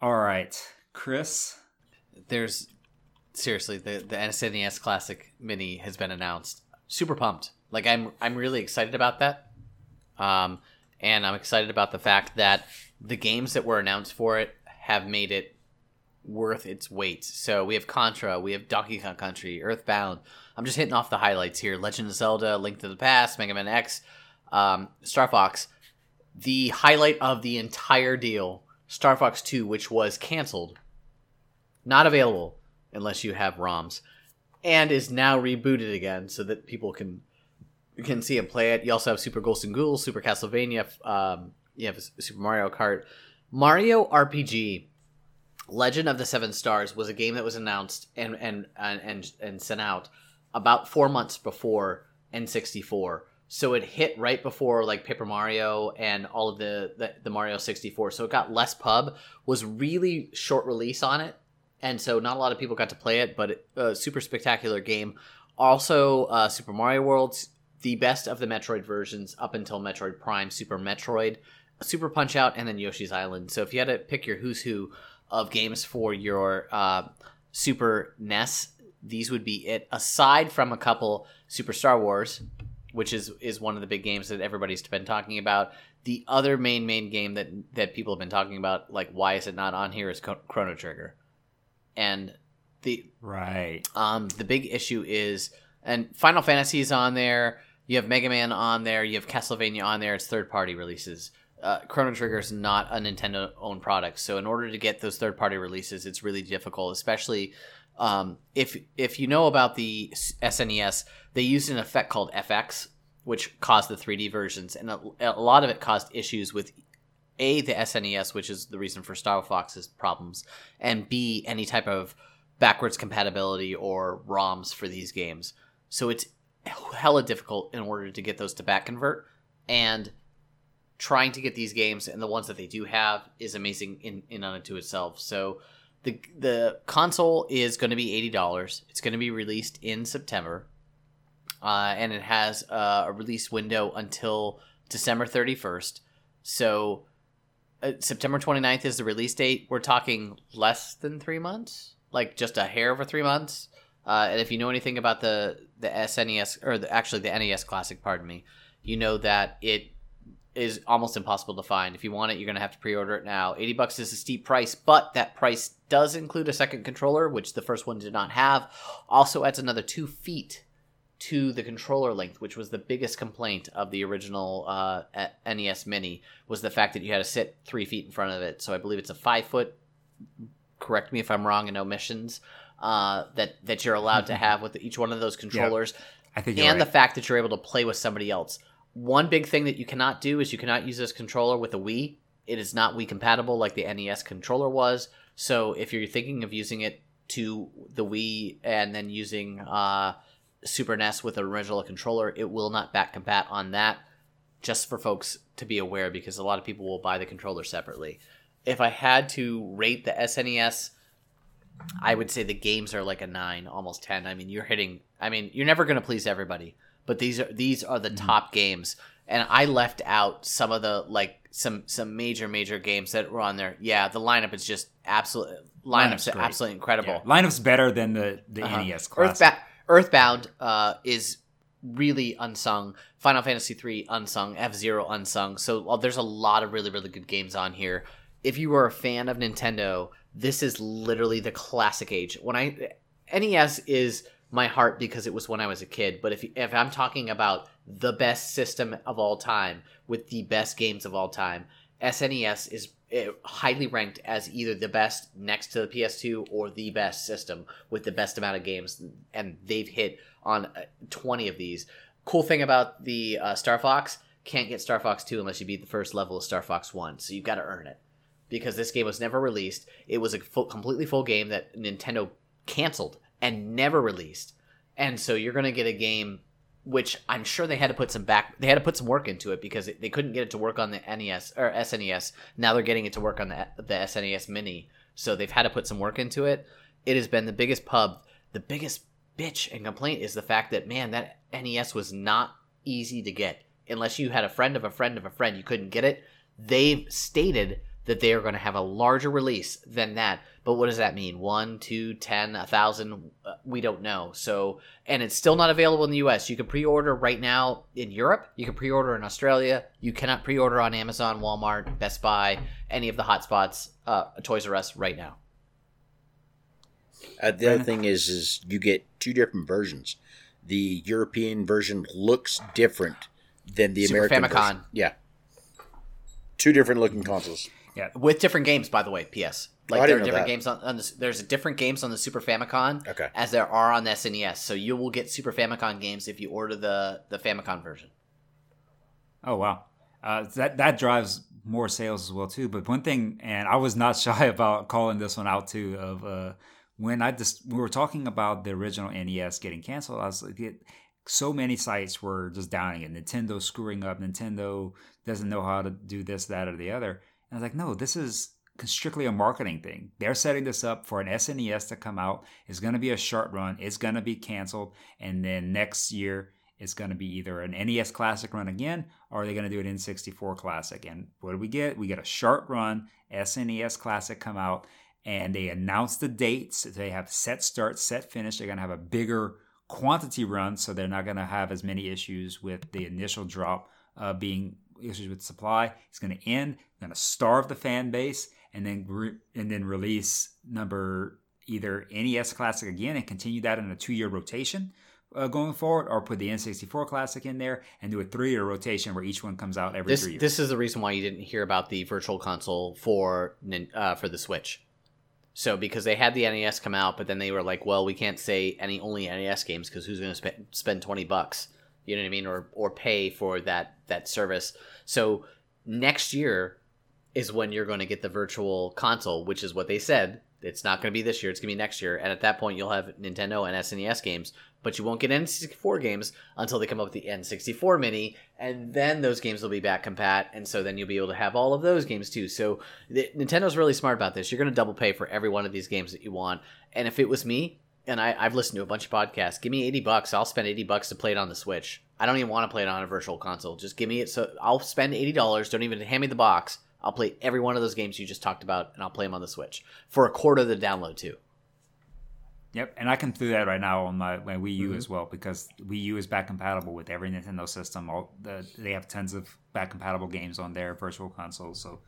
All right, Chris. There's seriously the the SNES Classic Mini has been announced. Super pumped. Like I'm I'm really excited about that. Um, and I'm excited about the fact that the games that were announced for it have made it worth its weight. So we have Contra, we have Donkey Kong Country, Earthbound. I'm just hitting off the highlights here: Legend of Zelda, Link to the Past, Mega Man X, um, Star Fox. The highlight of the entire deal, Star Fox 2, which was canceled, not available unless you have ROMs, and is now rebooted again so that people can can see and play it. You also have Super Ghosts and Ghouls, Super Castlevania, um, you have Super Mario Kart, Mario RPG. Legend of the Seven Stars was a game that was announced and and and and, and sent out about four months before N64. So it hit right before like Paper Mario and all of the, the the Mario 64. So it got less pub. Was really short release on it, and so not a lot of people got to play it. But a super spectacular game. Also, uh, Super Mario World's the best of the Metroid versions up until Metroid Prime, Super Metroid, Super Punch Out, and then Yoshi's Island. So if you had to pick your who's who of games for your uh, Super NES, these would be it. Aside from a couple Super Star Wars, which is is one of the big games that everybody's been talking about. The other main main game that that people have been talking about, like why is it not on here, is Chrono Trigger, and the Right. um, the big issue is, and Final Fantasy is on there. You have Mega Man on there. You have Castlevania on there. It's third party releases. Uh, Chrono Trigger is not a Nintendo owned product, so in order to get those third party releases, it's really difficult. Especially um, if if you know about the SNES, they used an effect called FX, which caused the 3D versions, and a, a lot of it caused issues with a the SNES, which is the reason for Star Fox's problems, and b any type of backwards compatibility or ROMs for these games. So it's hella difficult in order to get those to back convert, and trying to get these games and the ones that they do have is amazing in in unto itself. So the the console is going to be eighty dollars. It's going to be released in September, uh, and it has uh, a release window until December thirty first. So uh, September 29th is the release date. We're talking less than three months, like just a hair over three months. Uh, and if you know anything about the the SNES or the, actually the NES Classic, pardon me, you know that it is almost impossible to find. If you want it, you're gonna have to pre-order it now. Eighty bucks is a steep price, but that price does include a second controller, which the first one did not have. Also adds another two feet to the controller length, which was the biggest complaint of the original uh, NES Mini, was the fact that you had to sit three feet in front of it. So I believe it's a five foot. Correct me if I'm wrong in omissions. Uh, that that you're allowed to have with each one of those controllers, I think and right. the fact that you're able to play with somebody else. One big thing that you cannot do is you cannot use this controller with a Wii. It is not Wii compatible like the NES controller was. So if you're thinking of using it to the Wii and then using uh, Super NES with an original controller, it will not back compat on that. Just for folks to be aware, because a lot of people will buy the controller separately. If I had to rate the SNES, I would say the games are like a nine, almost ten. I mean, you're hitting. I mean, you're never going to please everybody, but these are these are the Mm-hmm. top games, and I left out some of the like some some major major games that were on there. Yeah, the lineup is just absolute Lineup's lineups absolutely incredible. Yeah. Lineup's better than the the Uh-huh. NES classic. Earthba- Earthbound uh, is really unsung. Final Fantasy three unsung. F Zero unsung. So uh, there's a lot of really really good games on here. If you are a fan of Nintendo, this is literally the classic age. When I NES is my heart because it was when I was a kid. But if if I'm talking about the best system of all time with the best games of all time, SNES is eh, highly ranked as either the best next to the PS2 or the best system with the best amount of games, and they've hit on uh, 20 of these. Cool thing about the uh, Star Fox can't get Star Fox 2 unless you beat the first level of Star Fox 1, so you've got to earn it because this game was never released. It was a full, completely full game that Nintendo canceled and never released, and so you're gonna get a game which I'm sure they had to put some back they had to put some work into it because they couldn't get it to work on the NES or SNES. Now they're getting it to work on the the SNES Mini, so they've had to put some work into it. It has been the biggest pub, the biggest bitch and complaint is the fact that man that NES was not easy to get unless you had a friend of a friend of a friend you couldn't get it. They've stated that they are going to have a larger release than that. But what does that mean? One, two, ten, a thousand? Uh, We don't know. So, and it's still not available in the U.S. You can pre-order right now in Europe. You can pre-order in Australia. You cannot pre-order on Amazon, Walmart, Best Buy, any of the hotspots, uh, Toys R Us right now. Uh, the other thing is, is you get two different versions. The European version looks different than the Super American Famicom. version. Yeah, two different looking consoles. With different games, by the way. P.S. Oh, Like there are different that. games on, on the, there's different games on the Super Famicom Okay. as there are on the SNES. So you will get Super Famicom games if you order the the Famicom version. Oh wow, uh, that that drives more sales as well too. But one thing, and I was not shy about calling this one out too. Of uh, when I just we were talking about the original NES getting canceled, I was like, it, so many sites were just downing it. Nintendo screwing up. Nintendo doesn't know how to do this, that, or the other. And I was like, no, this is strictly a marketing thing. They're setting this up for an SNES to come out. It's going to be a short run. It's going to be canceled, and then next year it's going to be either an NES Classic run again, or they're going to do an N64 Classic. And what do we get? We get a short run SNES Classic come out, and they announce the dates. They have set start, set finish. They're going to have a bigger quantity run, so they're not going to have as many issues with the initial drop uh, being issues with supply. It's going to end. Going to starve the fan base, and then re- and then release number either NES Classic again and continue that in a two year rotation. Uh, going forward, or put the N64 Classic in there and do a three-year rotation where each one comes out every This three years. this is the reason why you didn't hear about the Virtual Console for uh, for the Switch. So because they had the NES come out, but then they were like, well, we can't say any only NES games because who's going to spend spend twenty bucks? You know what I mean, or or pay for that that service. So next year is when you're going to get the Virtual Console, which is what they said. It's not going to be this year; it's going to be next year. And at that point, you'll have Nintendo and SNES games, but you won't get N64 games until they come up with the N64 Mini, and then those games will be back compat, and so then you'll be able to have all of those games too. So the, Nintendo's really smart about this. You're going to double pay for every one of these games that you want. And if it was me, and I, I've listened to a bunch of podcasts, give me 80 bucks. I'll spend 80 bucks to play it on the Switch. I don't even want to play it on a virtual console. Just give me it. So I'll spend $80. Don't even hand me the box. I'll play every one of those games you just talked about, and I'll play them on the Switch for a quarter of the download too. Yep, and I can do that right now on my, my Wii Mm-hmm. U as well because Wii U is back compatible with every Nintendo system. All the, they have tons of back compatible games on their virtual consoles. So,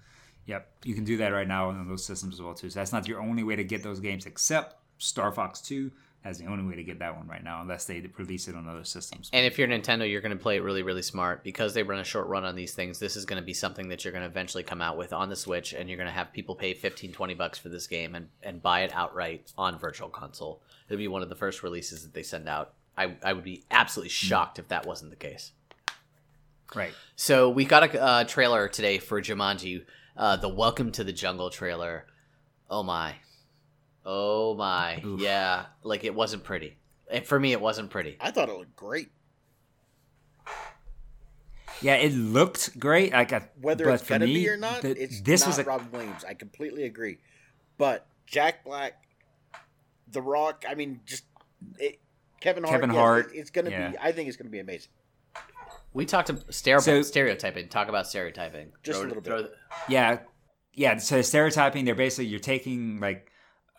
yep, you can do that right now on those systems as well too. So that's not your only way to get those games, except Star Fox Two. That's the only way to get that one right now, unless they release it on other systems. And if you're Nintendo, you're going to play it really, really smart because they run a short run on these things. This is going to be something that you're going to eventually come out with on the Switch, and you're going to have people pay 15, 20 bucks for this game and, and buy it outright on Virtual Console. It'll be one of the first releases that they send out. I, I would be absolutely shocked if that wasn't the case. right, So we got a uh, trailer today for Jumanji, uh, the Welcome to the Jungle trailer. Oh my, oh my, Oof. yeah, like it wasn't pretty. And for me, it wasn't pretty. I thought it looked great. yeah, it looked great. Like, I, Whether but it's for gonna me, be or not, the- it's this not was a Robin Williams. I completely agree. But Jack Black, The Rock. I mean, just it, Kevin Hart. Kevin yes, Hart, it- it's gonna yeah. be. I think it's gonna be amazing. We talked to stereo- So- stereotyping. Talk about stereotyping. Just a little bit. throw- Yeah, yeah. So stereotyping, they're basically you're taking like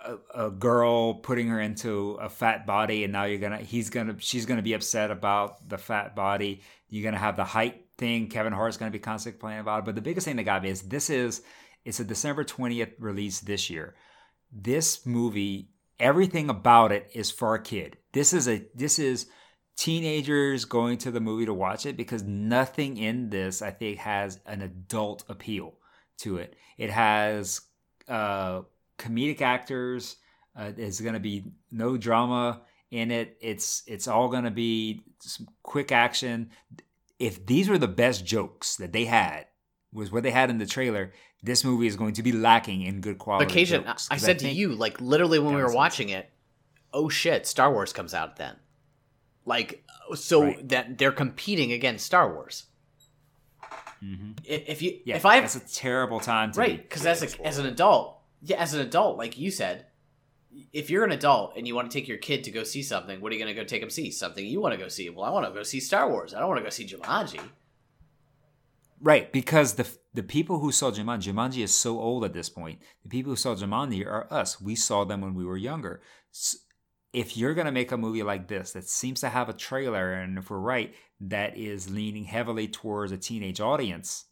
a, a girl, putting her into a fat body, and now you're gonna he's gonna she's gonna be upset about the fat body. You're gonna have the height thing. Kevin Hart's gonna be constantly complaining about it. But the biggest thing that got me is this is it's a December twentieth release this year. This movie, everything about it is for a kid. This is a this is teenagers going to the movie to watch it because nothing in this I think has an adult appeal to it. It has uh, comedic actors. Uh, there's going to be no drama in it. It's it's all going to be some quick action. If these were the best jokes that they had, was what they had in the trailer, this movie is going to be lacking in good quality. I, jokes. I said to you, like literally when we were watching it, oh shit, Star Wars comes out then. Like so Right. that they're competing against Star Wars. Mhm. If you yeah, if I that's a terrible time to right because as a, as an adult, yeah, as an adult, like you said, if you're an adult and you want to take your kid to go see something, what are you going to go take them see? Something you want to go see? Well, I want to go see Star Wars. I don't want to go see Jumanji. Right, because the the people who saw Jumanji, Jumanji is so old at this point. The people who saw Jumanji are us. We saw them when we were younger. S if you're gonna make a movie like this that seems to have a trailer, and if we're right, that is leaning heavily towards a teenage audience,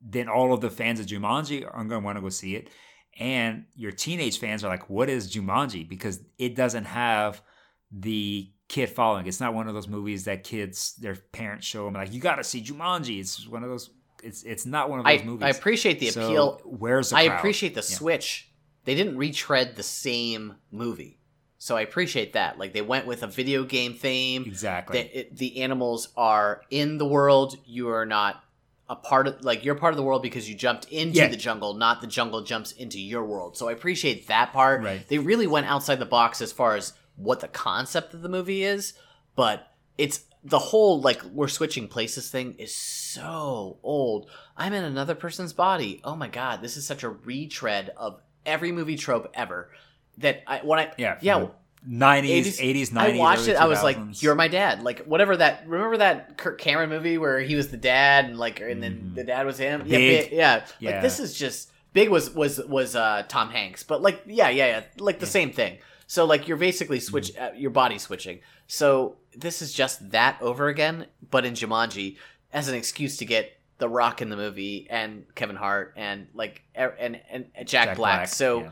then all of the fans of Jumanji are gonna want to go see it, and your teenage fans are like, "What is Jumanji?" Because it doesn't have the kid following. It's not one of those movies that kids their parents show them like, "You got to see Jumanji." It's one of those. It's it's not one of those I, movies. I appreciate the So, appeal. Where's the I crowd? appreciate the Yeah. switch. They didn't retread the same movie, so I appreciate that. Like they went with a video game theme. exactly. that the animals are in the world. You are not a part of like you're part of the world because you jumped into Yeah. the jungle, not the jungle jumps into your world. So I appreciate that part. Right. They really went outside the box as far as what the concept of the movie is, but it's the whole like we're switching places thing is so old. I'm in another person's body. Oh my god, this is such a retread of every movie trope ever. That I when I yeah, yeah nineties, eighties, nineties. I watched it. I was like, "You're my dad." Like whatever that. Remember that Kirk Cameron movie where he was the dad and like, and then Mhm. the dad was him. Yeah, Big. Yeah. Yeah. Like this is just big. Was was was uh Tom Hanks, but like yeah, yeah, yeah. Like the same thing. So like you're basically switch Mm-hmm. uh, your body switching. So this is just that over again, but in Jumanji as an excuse to get The Rock in the movie and Kevin Hart and like er- and and, Jack, Black. So. yeah.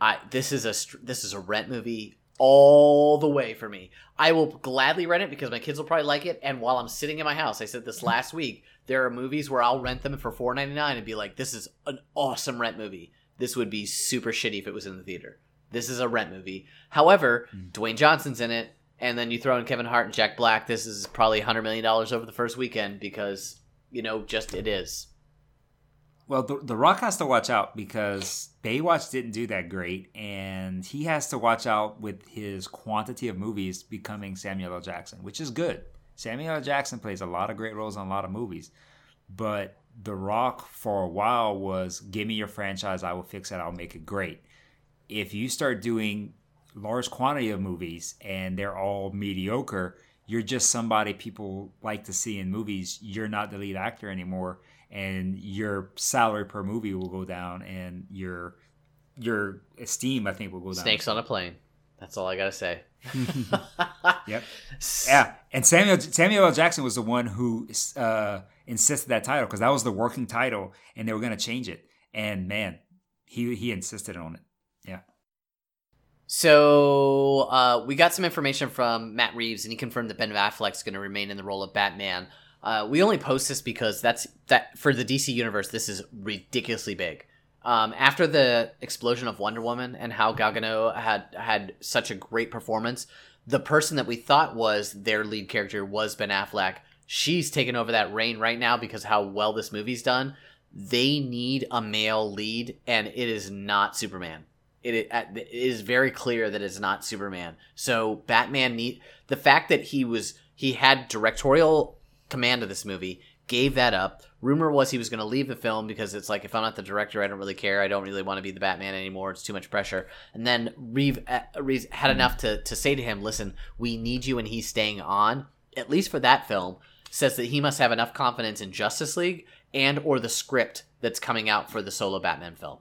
I this is a this is a rent movie all the way for me. I will gladly rent it because my kids will probably like it. And while I'm sitting in my house, I said this last week, there are movies where I'll rent them for four ninety nine and be like, "This is an awesome rent movie." This would be super shitty if it was in the theater. This is a rent movie. However, hmm. Dwayne Johnson's in it, and then you throw in Kevin Hart and Jack Black. This is probably hundred million dollars over the first weekend because you know just it is. Well, the, the Rock has to watch out because Baywatch didn't do that great, and he has to watch out with his quantity of movies becoming Samuel L. Jackson, which is good. Samuel L. Jackson plays a lot of great roles in a lot of movies, but The Rock for a while was "Give me your franchise, I will fix it, I'll make it great." If you start doing large quantity of movies and they're all mediocre, you're just somebody people like to see in movies. You're not the lead actor anymore, and your salary per movie will go down, and your your esteem, I think, will go down. Snakes on a plane. That's all I gotta say. Yep. Yeah, and Samuel Samuel L. Jackson was the one who uh, insisted that title because that was the working title, and they were to change it. And man, he he insisted on it. Yeah. So uh, we got some information from Matt Reeves, and he confirmed that Ben Affleck's going to remain in the role of Batman. Uh, we only post this because that's that for the DC universe. This is ridiculously big. Um, after the explosion of Wonder Woman and how Gal Gadot had had such a great performance, the person that we thought was their lead character was Ben Affleck. She's taken over that reign right now because how well this movie's done. They need a male lead, and it is not Superman it, it is very clear that it's not Superman. So Batman need the fact that he was he had directorial command of this movie gave that up. Rumor was he was going to leave the film because it's like if I'm not the director, I don't really care. I don't really want to be the Batman anymore. It's too much pressure. And then Reeve, uh, Reeves had enough to to say to him, "Listen, we need you," and he's staying on at least for that film. Says that he must have enough confidence in Justice League and or the script that's coming out for the solo Batman film.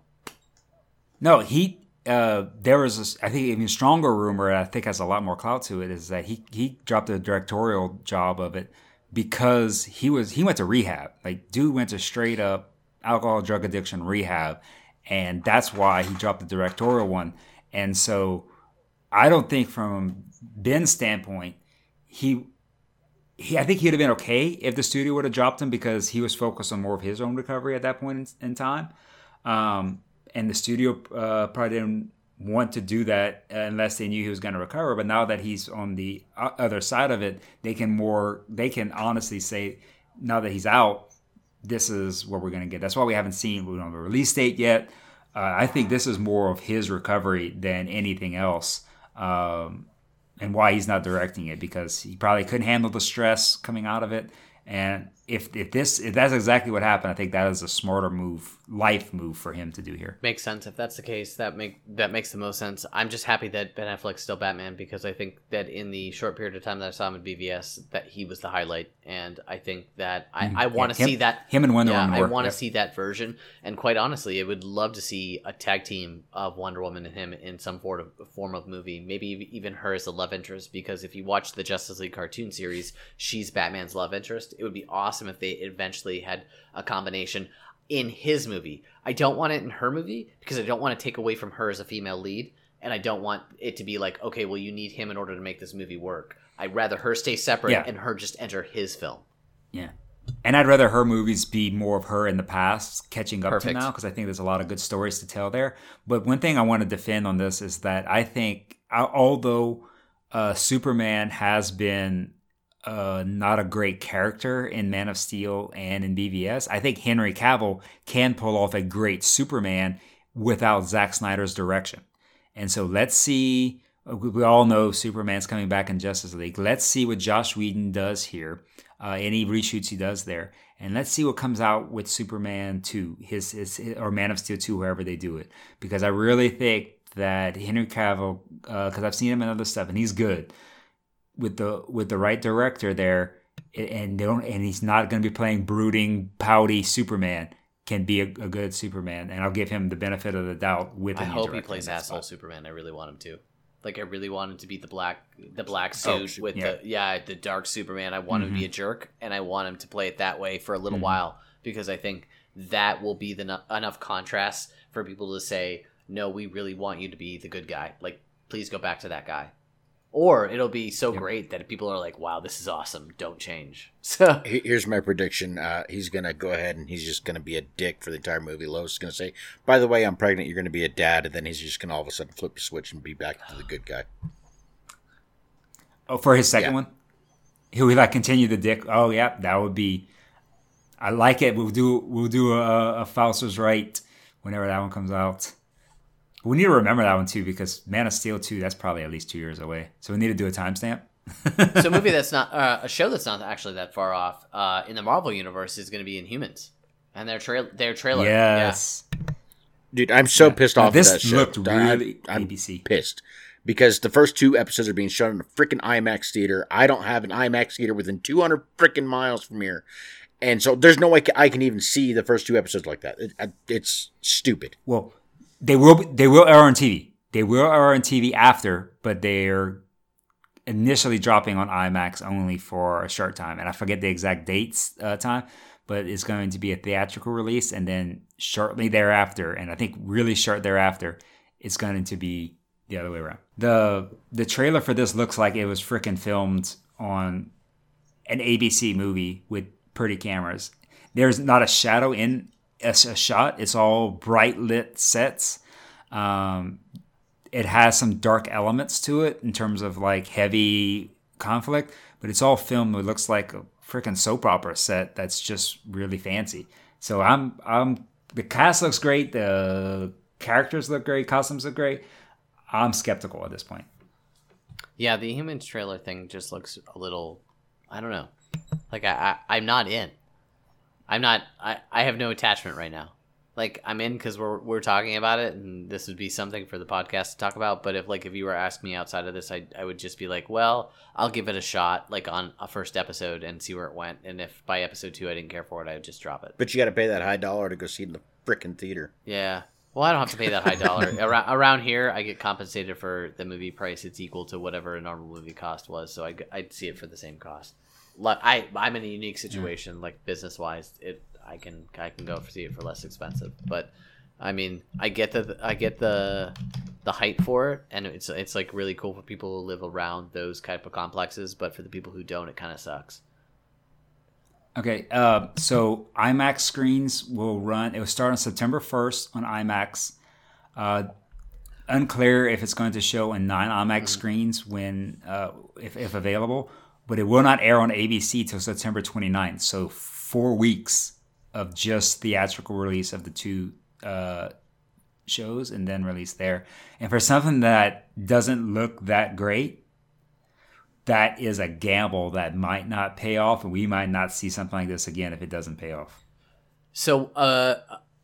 No, he. Uh, there was, this, I think, even stronger rumor. I think has a lot more clout to it. Is that he he dropped the directorial job of it because he was he went to rehab. Like, dude went to straight up alcohol drug addiction rehab, and that's why he dropped the directorial one. And so, I don't think from Ben's standpoint, he he, I think he'd have been okay if the studio would have dropped him because he was focused on more of his own recovery at that point in, in time. Um, and the studio uh, probably didn't want to do that unless they knew he was going to recover. But now that he's on the other side of it, they can more they can honestly say now that he's out, this is what we're going to get. That's why we haven't seen we don't have a release date yet. Uh, I think this is more of his recovery than anything else. Um, and why he's not directing it because he probably couldn't handle the stress coming out of it. And if if this if that's exactly what happened, I think that is a smarter move, life move for him to do here. Makes sense. If that's the case, that make that makes the most sense. I'm just happy that Ben Affleck's still Batman because I think that in the short period of time that I saw him in BVS, that he was the highlight, and I think that I, mm-hmm. I want to him- see that him and Wonder yeah, Woman I want to yep. see that version, and quite honestly, I would love to see a tag team of Wonder Woman and him in some form of form of movie. Maybe even her as a love interest, because if you watch the Justice League cartoon series, she's Batman's love interest. It would be awesome if they eventually had a combination in his movie. I don't want it in her movie because I don't want to take away from her as a female lead, and I don't want it to be like, okay, well, you need him in order to make this movie work. I'd rather her stay separate Yeah. and her just enter his film. Yeah. And I'd rather her movies be more of her in the past, catching up Perfect. to now, because I think there's a lot of good stories to tell there. But one thing I want to defend on this is that I think, although uh, Superman has been uh, not a great character in Man of Steel and in BVS, I think Henry Cavill can pull off a great Superman without Zack Snyder's direction. And so let's see. We all know Superman's coming back in Justice League. Let's see what Joss Whedon does here, uh, any reshoots he does there, and let's see what comes out with Superman 2, his, his or Man of Steel 2, wherever they do it. Because I really think that Henry Cavill, because I've seen him in other stuff, and he's good with the with the right director there, and they don't, and he's not going to be playing brooding, pouty Superman. Can be a, a good Superman, and I'll give him the benefit of the doubt with. I hope he plays asshole spot. Superman. I really want him to. Like I really want him to be the black the black Oh, suit su- with yeah. the yeah, the dark Superman. I want him to be a jerk and I want him to play it that way for a little Mhm. while because I think that will be the enough contrast for people to say, "No, we really want you to be the good guy." Like please go back to that guy. Or it'll be so great that people are like, "Wow, this is awesome. Don't change." So Here's my prediction. Uh, he's gonna go ahead and he's just gonna be a dick for the entire movie. Lois is gonna say, "By the way, I'm pregnant. You're gonna be a dad," and then he's just gonna all of a sudden flip the switch and be back to the good guy. Oh, for his second Yeah. one, he would like continue the dick. Oh yeah, that would be. I like it. We'll do we'll do a, a Fauster's right whenever that one comes out. We need to remember that one too because Man of Steel two that's probably at least two years away. So we need to do a timestamp. so a movie that's not uh, a show that's not actually that far off uh, in the Marvel universe is going to be Inhumans, and their trail their trailer. yes, Dude, I'm so pissed Now, off. this with that show. looked I- really I'm ABC. pissed because the first two episodes are being shown in a freaking IMAX theater. I don't have an IMAX theater within 200 freaking miles from here, and so there's no way I can even see the first two episodes like that. It, it's stupid. Well, they will they will air on TV. They will air on TV after, but they're initially dropping on IMAX only for a short time, and I forget the exact dates uh, time, but it's going to be a theatrical release, and then shortly thereafter, and I think really short thereafter, it's going to be the other way around. the The trailer for this looks like it was freaking filmed on an ABC movie with pretty cameras. There's not a shadow in a, a shot. It's all bright lit sets. Um, it has some dark elements to it in terms of like heavy conflict, but it's all filmed. It looks like a freaking soap opera set that's just really fancy. So I'm I'm the cast looks great. The characters look great. Costumes look great. I'm skeptical at this point. Yeah, the Humans trailer thing just looks a little. I don't know. Like I, I I'm not in. I'm not. I, I have no attachment right now. Like I'm in because we're we're talking about it, and this would be something for the podcast to talk about. But if like if you were asking me outside of this, I I would just be like, well, I'll give it a shot, like on a first episode, and see where it went. And if by episode two I didn't care for it, I would just drop it. But you got to pay that high dollar to go see it in the frickin' theater. Yeah. Well, I don't have to pay that high dollar. around, around here, I get compensated for the movie price. It's equal to whatever a normal movie cost was, so I, I'd see it for the same cost. Like I, I'm in a unique situation, like business wise. It, I can, I can go see it for less expensive. But, I mean, I get the, I get the, the hype for it, and it's, it's like really cool for people who live around those type of complexes. But for the people who don't, it kind of sucks. Okay, uh, so IMAX screens will run. It will start on September 1st on IMAX. Uh, unclear if it's going to show in non IMAX screens when, uh, if, if available, but it will not air on ABC till September 29th. So four weeks of just theatrical release of the two uh, shows and then release there. And for something that doesn't look that great, that is a gamble that might not pay off, and we might not see something like this again if it doesn't pay off. So, uh,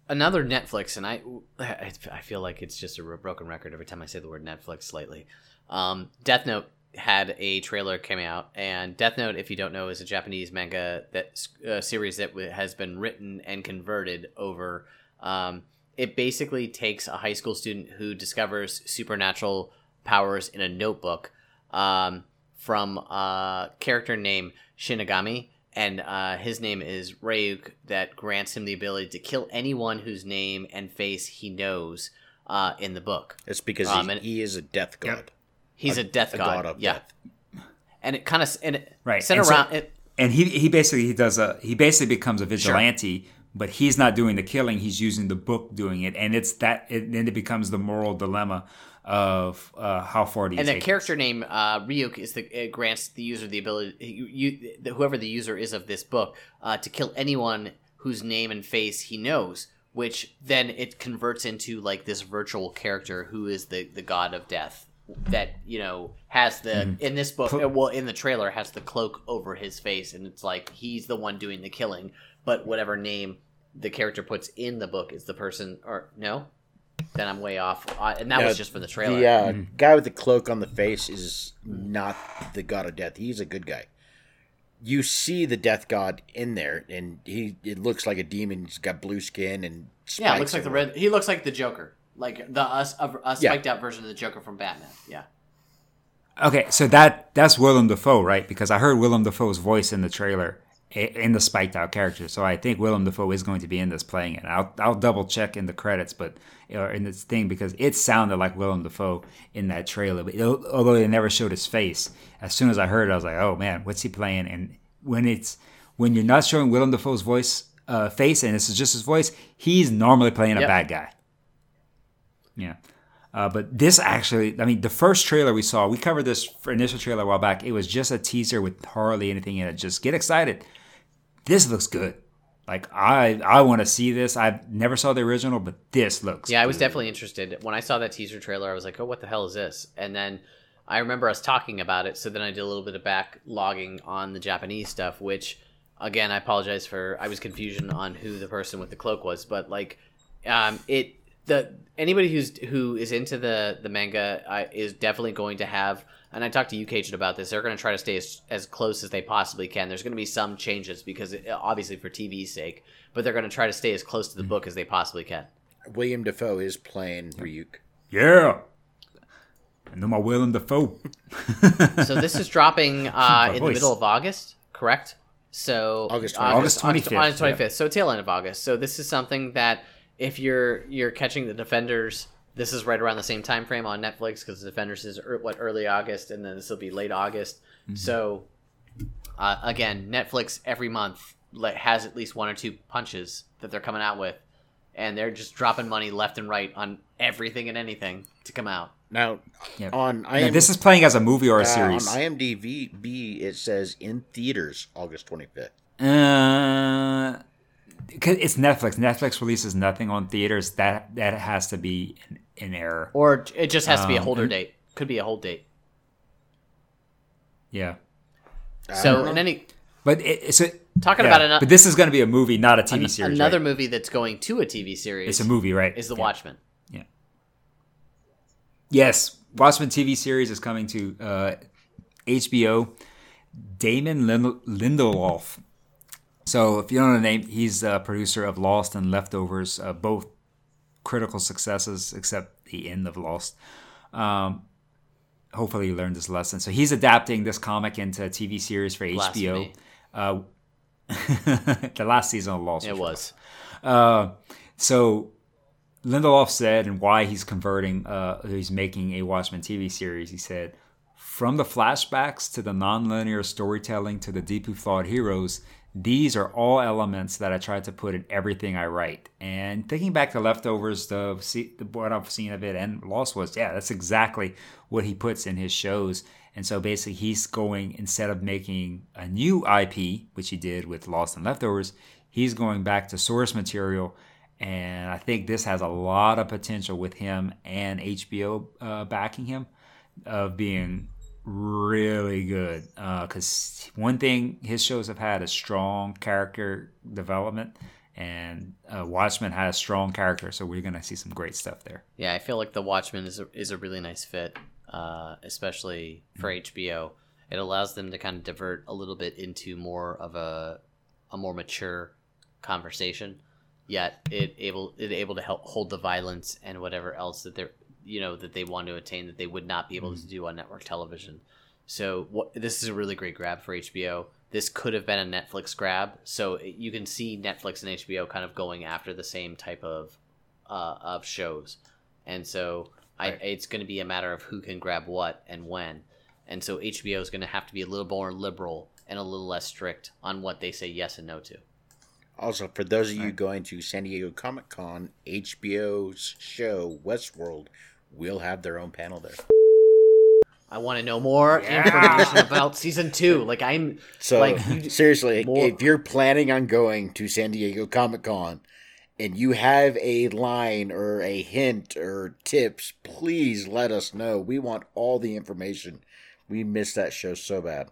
another Netflix, and I, I feel like it's just a broken record every time I say the word Netflix slightly. Um, Death Note had a trailer came out, and Death Note, if you don't know, is a Japanese manga that uh, series that w- has been written and converted over. Um, it basically takes a high school student who discovers supernatural powers in a notebook um, from a character named Shinigami, and uh, his name is Ryuk, that grants him the ability to kill anyone whose name and face he knows uh, in the book. It's because Um, he, and- he is a death god. He's a, death a god. god of yeah. death. And it kind of and it Right, set and so- around it. And he he basically he does a he basically becomes a vigilante, but he's not doing the killing. He's using the book doing it, and it's that. It, then it becomes the moral dilemma of uh, how far do you And the take character name uh, Ryuk is the it grants the user the ability, you, you, whoever the user is of this book, uh, to kill anyone whose name and face he knows. Which then it converts into like this virtual character who is the the god of death that you know has the Mm-hmm. in this book uh, well in the trailer has the cloak over his face and it's like he's the one doing the killing but whatever name the character puts in the book is the person or no then i'm way off and that No, was just for the trailer The uh, guy with the cloak on the face is not the god of death. He's a good guy. You see the death god in there, and he it looks like a demon. He's got blue skin and Yeah, it looks like the red. He looks like the Joker, like the us a, a Yeah. spiked out version of the Joker from Batman. Yeah, Okay, so that that's Willem Dafoe, right? Because I heard Willem Dafoe's voice in the trailer in the spiked out character. So I think Willem Dafoe is going to be in this playing it. I'll I'll double check in the credits, but or in this thing because it sounded like Willem Dafoe in that trailer. But it, although they never showed his face, as soon as I heard it, I was like, oh man, what's he playing? And when it's when you're not showing Willem Dafoe's voice uh, face and this is just his voice, he's normally playing a Yep. bad guy. Yeah. Uh, but this actually, I mean, the first trailer we saw, we covered this initial trailer a while back. It was just a teaser with hardly anything in it. Just get excited. This looks good. Like I, I want to see this. I never saw the original, but this looks. yeah. I was definitely interested when I saw that teaser trailer. I was like, "Oh, what the hell is this?" And then I remember us talking about it. So then I did a little bit of backlogging on the Japanese stuff, which again, I apologize for. I was confusion on who the person with the cloak was, but like, um, it the anybody who's who is into the the manga uh, is definitely going to have. And I talked to you, Cajun, about this. They're going to try to stay as, as close as they possibly can. There's going to be some changes because, it, obviously, for TV's sake, but they're going to try to stay as close to the book as they possibly can. William Dafoe is playing Ryuk. Yeah. I know my Willem Dafoe. so this is dropping uh, My in the middle of August, correct? So August August 25th, August twenty yeah. So tail end of August. So this is something that if you're you're catching the Defenders, this is right around the same time frame on Netflix because the Defenders is er, what early August, and then this will be late August. Mm-hmm. So uh, again, Netflix every month has at least one or two punches that they're coming out with, and they're just dropping money left and right on everything and anything to come out. Now, Yeah. on Now, IM, this is playing as a movie or a uh, on. IMDb, it says in theaters August 25th. Uh, 'cause it's Netflix. Netflix releases nothing on theaters. That that has to be an, an error. Or it just has to be a Um, holder and- date. Could be a hold date. Yeah. So in any But it, it's a, Talking Yeah, about ano- but this is going to be a movie, not a TV an- series. another right? movie that's going to a TV series. It's a movie, right? Is The Yeah. Watchmen. Yes, Watchmen TV series is coming to uh, HBO. Damon Lind- Lindelof. So, if you don't know the name, he's a producer of Lost and Leftovers, uh, both critical successes, except the end of Lost. Um, hopefully, he learned his lesson. So, he's adapting this comic into a TV series for HBO. Uh, the last season of Lost. It was. Uh, so Lindelof said, and why he's converting, uh, he's making a Watchmen TV series. He said, from the flashbacks to the nonlinear storytelling to the deeply flawed heroes, these are all elements that I try to put in everything I write. And thinking back to leftovers, the, the what I've seen of it and Lost was, yeah, that's exactly what he puts in his shows. And so basically, he's going instead of making a new IP, which he did with Lost and Leftovers, he's going back to source material. And I think this has a lot of potential with him and HBO uh, backing him of being really good. Because one thing his shows have had is strong character development, and uh, Watchmen has strong character. So we're going to see some great stuff there. Yeah, I feel like The Watchmen is a, is a really nice fit, uh, especially for Mm-hmm. HBO. It allows them to kind of divert a little bit into more of a a more mature conversation, yet it able it able to help hold the violence and whatever else that they're you know that they want to attain that they would not be able Mm-hmm. to do on network television. So what this is a really great grab for HBO. This could have been a Netflix grab, so you can see Netflix and HBO kind of going after the same type of uh, of shows, and so I, it's going to be a matter of who can grab what and when, and so HBO is going to have to be a little more liberal and a little less strict on what they say yes and no to. Also, for those of you going to San Diego Comic Con, HBO's show Westworld will have their own panel there. I want to know more information about season two. Like I'm So like seriously, more- if you're planning on going to San Diego Comic Con and you have a line or a hint or tips, please let us know. We want all the information. We miss that show so bad.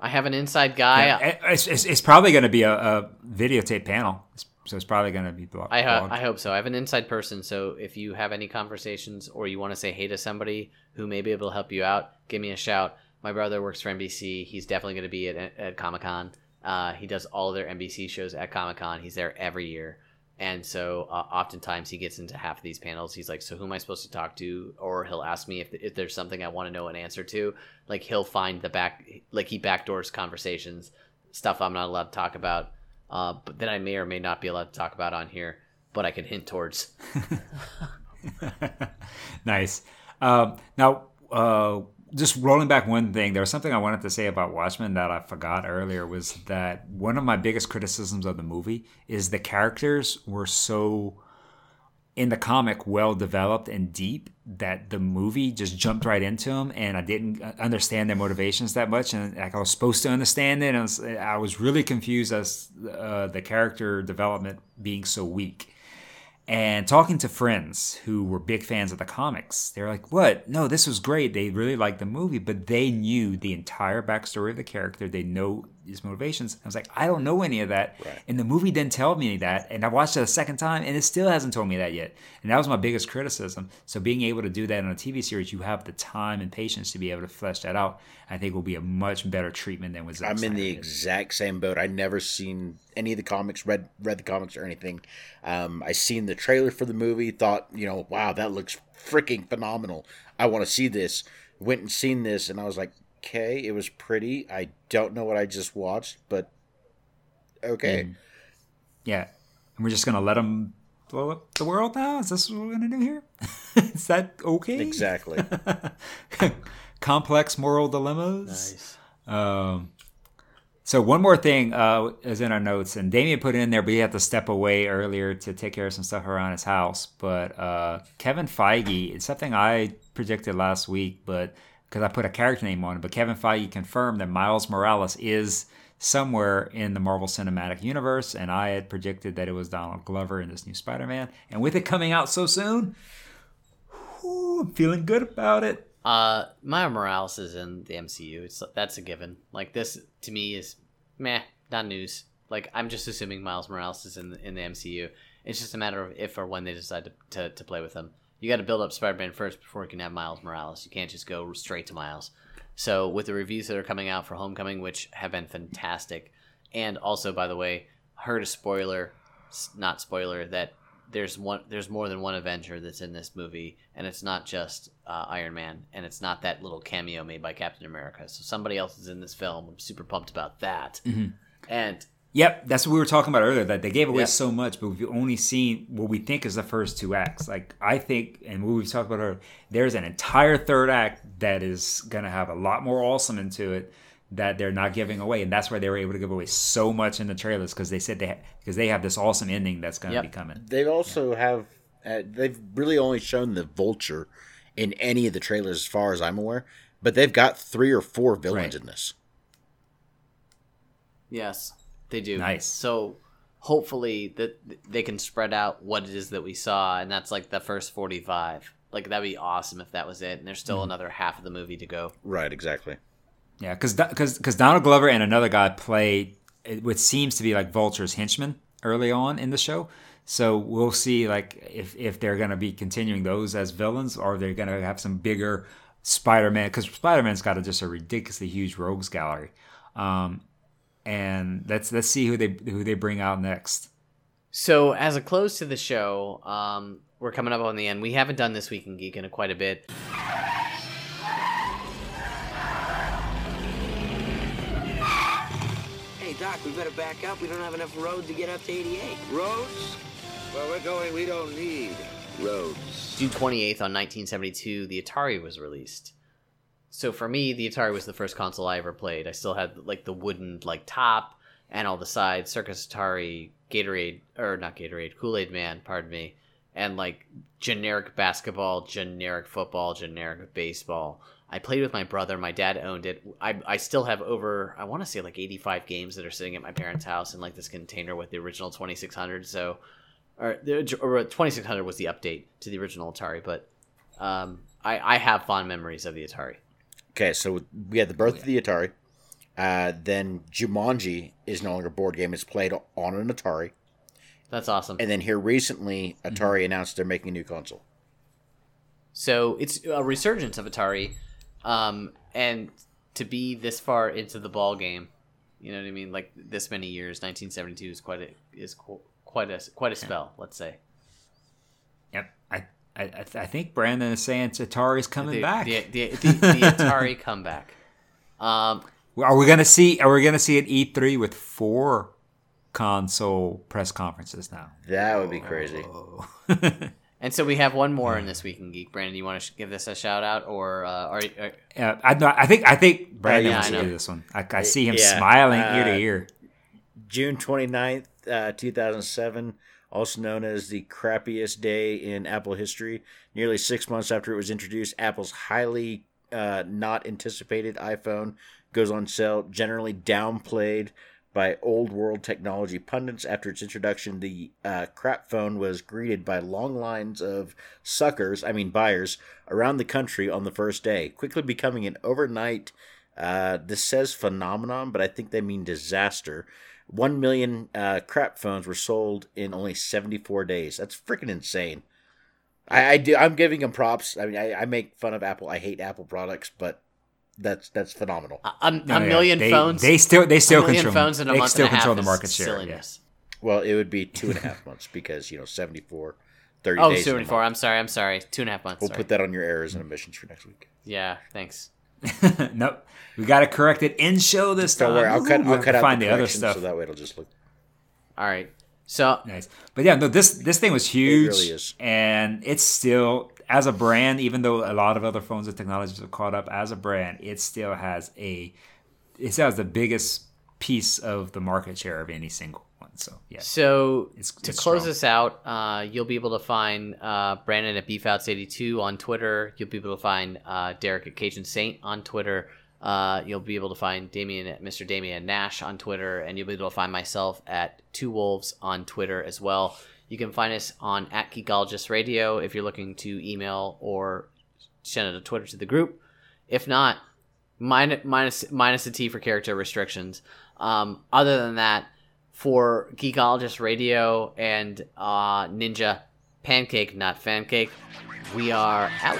I have an inside guy. Yeah, it's, it's, it's probably going to be a, a videotape panel, so it's probably going to be blocked. I, ho- I hope so. I have an inside person, so if you have any conversations or you want to say hey to somebody who may be able to help you out, give me a shout. My brother works for NBC. He's definitely going to be at, at Comic Con. Uh, he does all of their NBC shows at Comic Con. He's there every year. And so uh, oftentimes he gets into half of these panels. He's like, So who am I supposed to talk to? Or he'll ask me if, if there's something I want to know an answer to. Like he'll find the back, like he backdoors conversations, stuff I'm not allowed to talk about, uh, but that I may or may not be allowed to talk about on here, but I can hint towards. nice. Um, now, uh, just rolling back one thing, there was something I wanted to say about Watchmen that I forgot earlier was that one of my biggest criticisms of the movie is the characters were so in the comic well developed and deep that the movie just jumped right into them and I didn't uh, understand their motivations that much and like I was supposed to understand it and I was, I was really confused as uh, the character development being so weak and talking to friends who were big fans of the comics, they're like, "What? No, this was great. They really liked the movie, but they knew the entire backstory of the character. They know his motivations." I was like, "I don't know any of that," and the movie didn't tell me that. And I watched it a second time, and it still hasn't told me that yet. And that was my biggest criticism. So being able to do that on a TV series, you have the time and patience to be able to flesh that out. I think will be a much better treatment than was. I'm in the did. exact same boat. I never seen any of the comics, read read the comics or anything. Um, I seen the trailer for the movie, thought, you know, wow, that looks freaking phenomenal. I want to see this. Went and seen this, and I was like, okay, it was pretty. I don't know what I just watched, but okay. Yeah, and we're just gonna let them blow up the world now. Is this what we're gonna do here? Is that okay? Exactly. complex moral dilemmas. Um, so one more thing uh, is in our notes, and Damian put it in there, but he had to step away earlier to take care of some stuff around his house. But uh, Kevin Feige, it's something I predicted last week, but because I put a character name on it, but Kevin Feige confirmed that Miles Morales is somewhere in the Marvel Cinematic Universe, and I had predicted that it was Donald Glover in this new Spider-Man. And with it coming out so soon, whew, I'm feeling good about it. Uh, Miles Morales is in the MCU. It's that's a given. Like this to me is meh, not news. Like I'm just assuming Miles Morales is in the, in the MCU. It's just a matter of if or when they decide to, to, to play with him. You got to build up Spider-Man first before you can have Miles Morales. You can't just go straight to Miles. So with the reviews that are coming out for Homecoming, which have been fantastic, and also by the way, heard a spoiler, not spoiler that there's one there's more than one Avenger that's in this movie, and it's not just uh, Iron Man, and it's not that little cameo made by Captain America. So somebody else is in this film. I'm super pumped about that. And Yep, that's what we were talking about earlier. That they gave away Yeah. so much, but we've only seen what we think is the first two acts. Like I think, and what we've talked about earlier, there's an entire third act that is going to have a lot more awesome into it that they're not giving away, and that's why they were able to give away so much in the trailers because they said they because they have this awesome ending that's going to Yep. be coming. They also have uh, they've really only shown the vulture in any of the trailers as far as I'm aware, but they've got three or four villains Right. in this. Yes, they do. Nice. So hopefully that they can spread out what it is that we saw, and that's like the first forty-five. Like that'd be awesome if that was it. And there's still another half of the movie to go. Right, exactly. Yeah, because because Donald Glover and another guy play what seems to be like Vulture's henchmen early on in the show. So we'll see like if if they're going to be continuing those as villains or they're going to have some bigger Spider-Man because Spider-Man's got a, just a ridiculously huge rogues gallery. Um, and let's let's see who they who they bring out next. So as a close to the show, um, we're coming up on the end. We haven't done this week in Geek in quite a bit. Hey, Doc, we better back up. We don't have enough road to get up to 88. Roads? Well, we're going, we don't need roads. June 28th on 1972, the Atari was released. So for me, the Atari was the first console I ever played. I still had like the wooden like top and all the sides, Circus Atari, Gatorade or not Gatorade, Kool-Aid Man, pardon me, and like generic basketball, generic football, generic baseball. I played with my brother. My dad owned it. I, I still have over, I want to say like 85 games that are sitting at my parents' house in like this container with the original 2600. So, or, or 2600 was the update to the original Atari, but um, I, I have fond memories of the Atari. Okay, so we had the birth of the Atari. Uh, then Jumanji is no longer a board game; it's played on an Atari. That's awesome. And then here recently, Atari announced they're making a new console. So it's a resurgence of Atari, um, and to be this far into the ball game, you know what I mean? Like this many years, 1972 is quite a is quite a quite a spell. Let's say. Yep, I I, I I think Brandon is saying Atari's coming the, back. The, the, the, the Atari comeback. Um, Are we gonna see? Are we gonna see at E three with four console press conferences now? That would be crazy. and so we have one more in this week in Geek. Brandon, Do you want to sh- give this a shout out, or uh, are, are Yeah, I, I think I think Brandon yeah, wants to do this one. I, I see him Yeah, smiling ear to uh, ear. June 29th, uh, 2007, also known as the crappiest day in Apple history. Nearly six months after it was introduced, Apple's highly uh, not anticipated iPhone goes on sale, generally downplayed by old world technology pundits. After its introduction, the uh, crap phone was greeted by long lines of suckers, I mean buyers, around the country on the first day, quickly becoming an overnight uh, this says phenomenon, but I think they mean disaster. One million uh, crap phones were sold in only 74 days. That's freaking insane. I, I do. I'm giving them props. I mean, I, I make fun of Apple. I hate Apple products, but that's that's phenomenal. a, a, No, a yeah, million they, phones? They still they still a million control. phones in a they month still and a half control the market share. silliness. Well, Well, it would be two and a half months because you know 74, 30 Oh, days. in 74. I'm sorry. I'm sorry. Two and a half months. We'll sorry. put that on your errors and omissions for next week. Yeah, thanks. nope. We got to correct it in show this time. Don't worry, I'll cut. We'll I'll have cut to out find the, the, other stuff. so that way it'll just look. All right. So Nice. But yeah, no, this this thing was huge. really is. And it's still as a brand, even though a lot of other phones and technologies have caught up as a brand, it still has a it still has the biggest piece of the market share of any single one. So yeah. So It's- to it's close strong. this out, uh, you'll be able to find uh, Brandon at BFoutz82 on Twitter. You'll be able to find uh, Derek at Cajun Saint on Twitter. Uh, you'll be able to find Damian at Mr. Damian Nash on Twitter, and you'll be able to find myself at Two Wolves on Twitter as well. You can find us on at Geekologist Radio if you're looking to email or send it a Twitter to the group. If not, minus minus minus the T for character restrictions. Um, other than that, for Geekologist Radio and uh, Ninja Pancake, not Fancake. We are out.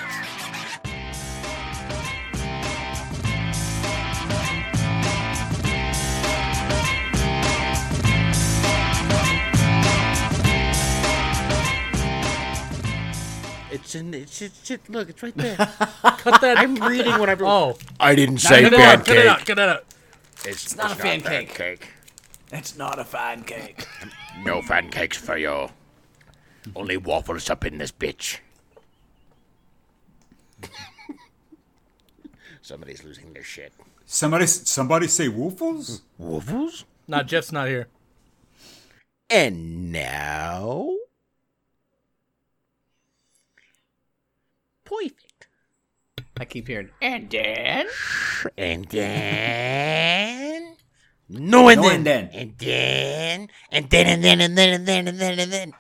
It's in. It's, it's, it, look, it's right there. Cut that. I'm reading what I wrote. Oh, I didn't say cut it out. Cut it out. pancake. Cut it out. It's, not a pancake. pancake. It's not a fan cake. No fan cakes for you. Only waffles up in this bitch. Somebody's losing their shit. Somebody, somebody say woofles. Waffles? Not Jeff's not here. And now. Perfect. I keep hearing, and then. And then. No, and No, then. and then. And then. And then, and then, and then, and then, and then, and then.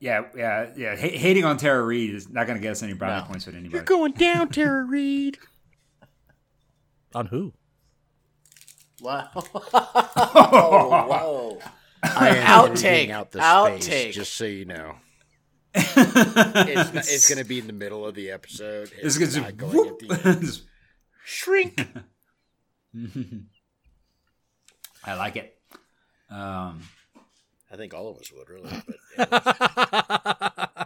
Yeah, yeah, yeah. H- hating on Tara Reid is not going to get us any brownie No. points with anybody. You're going down, Tara Reid. On who? Wow. whoa. I am Outtake. out the Outtake. space, just so you know. It's, not, it's going to be in the middle of the episode. It's It's, gonna not just, going at the end. Shrink. I like it. Um, I think all of us would really. But yeah.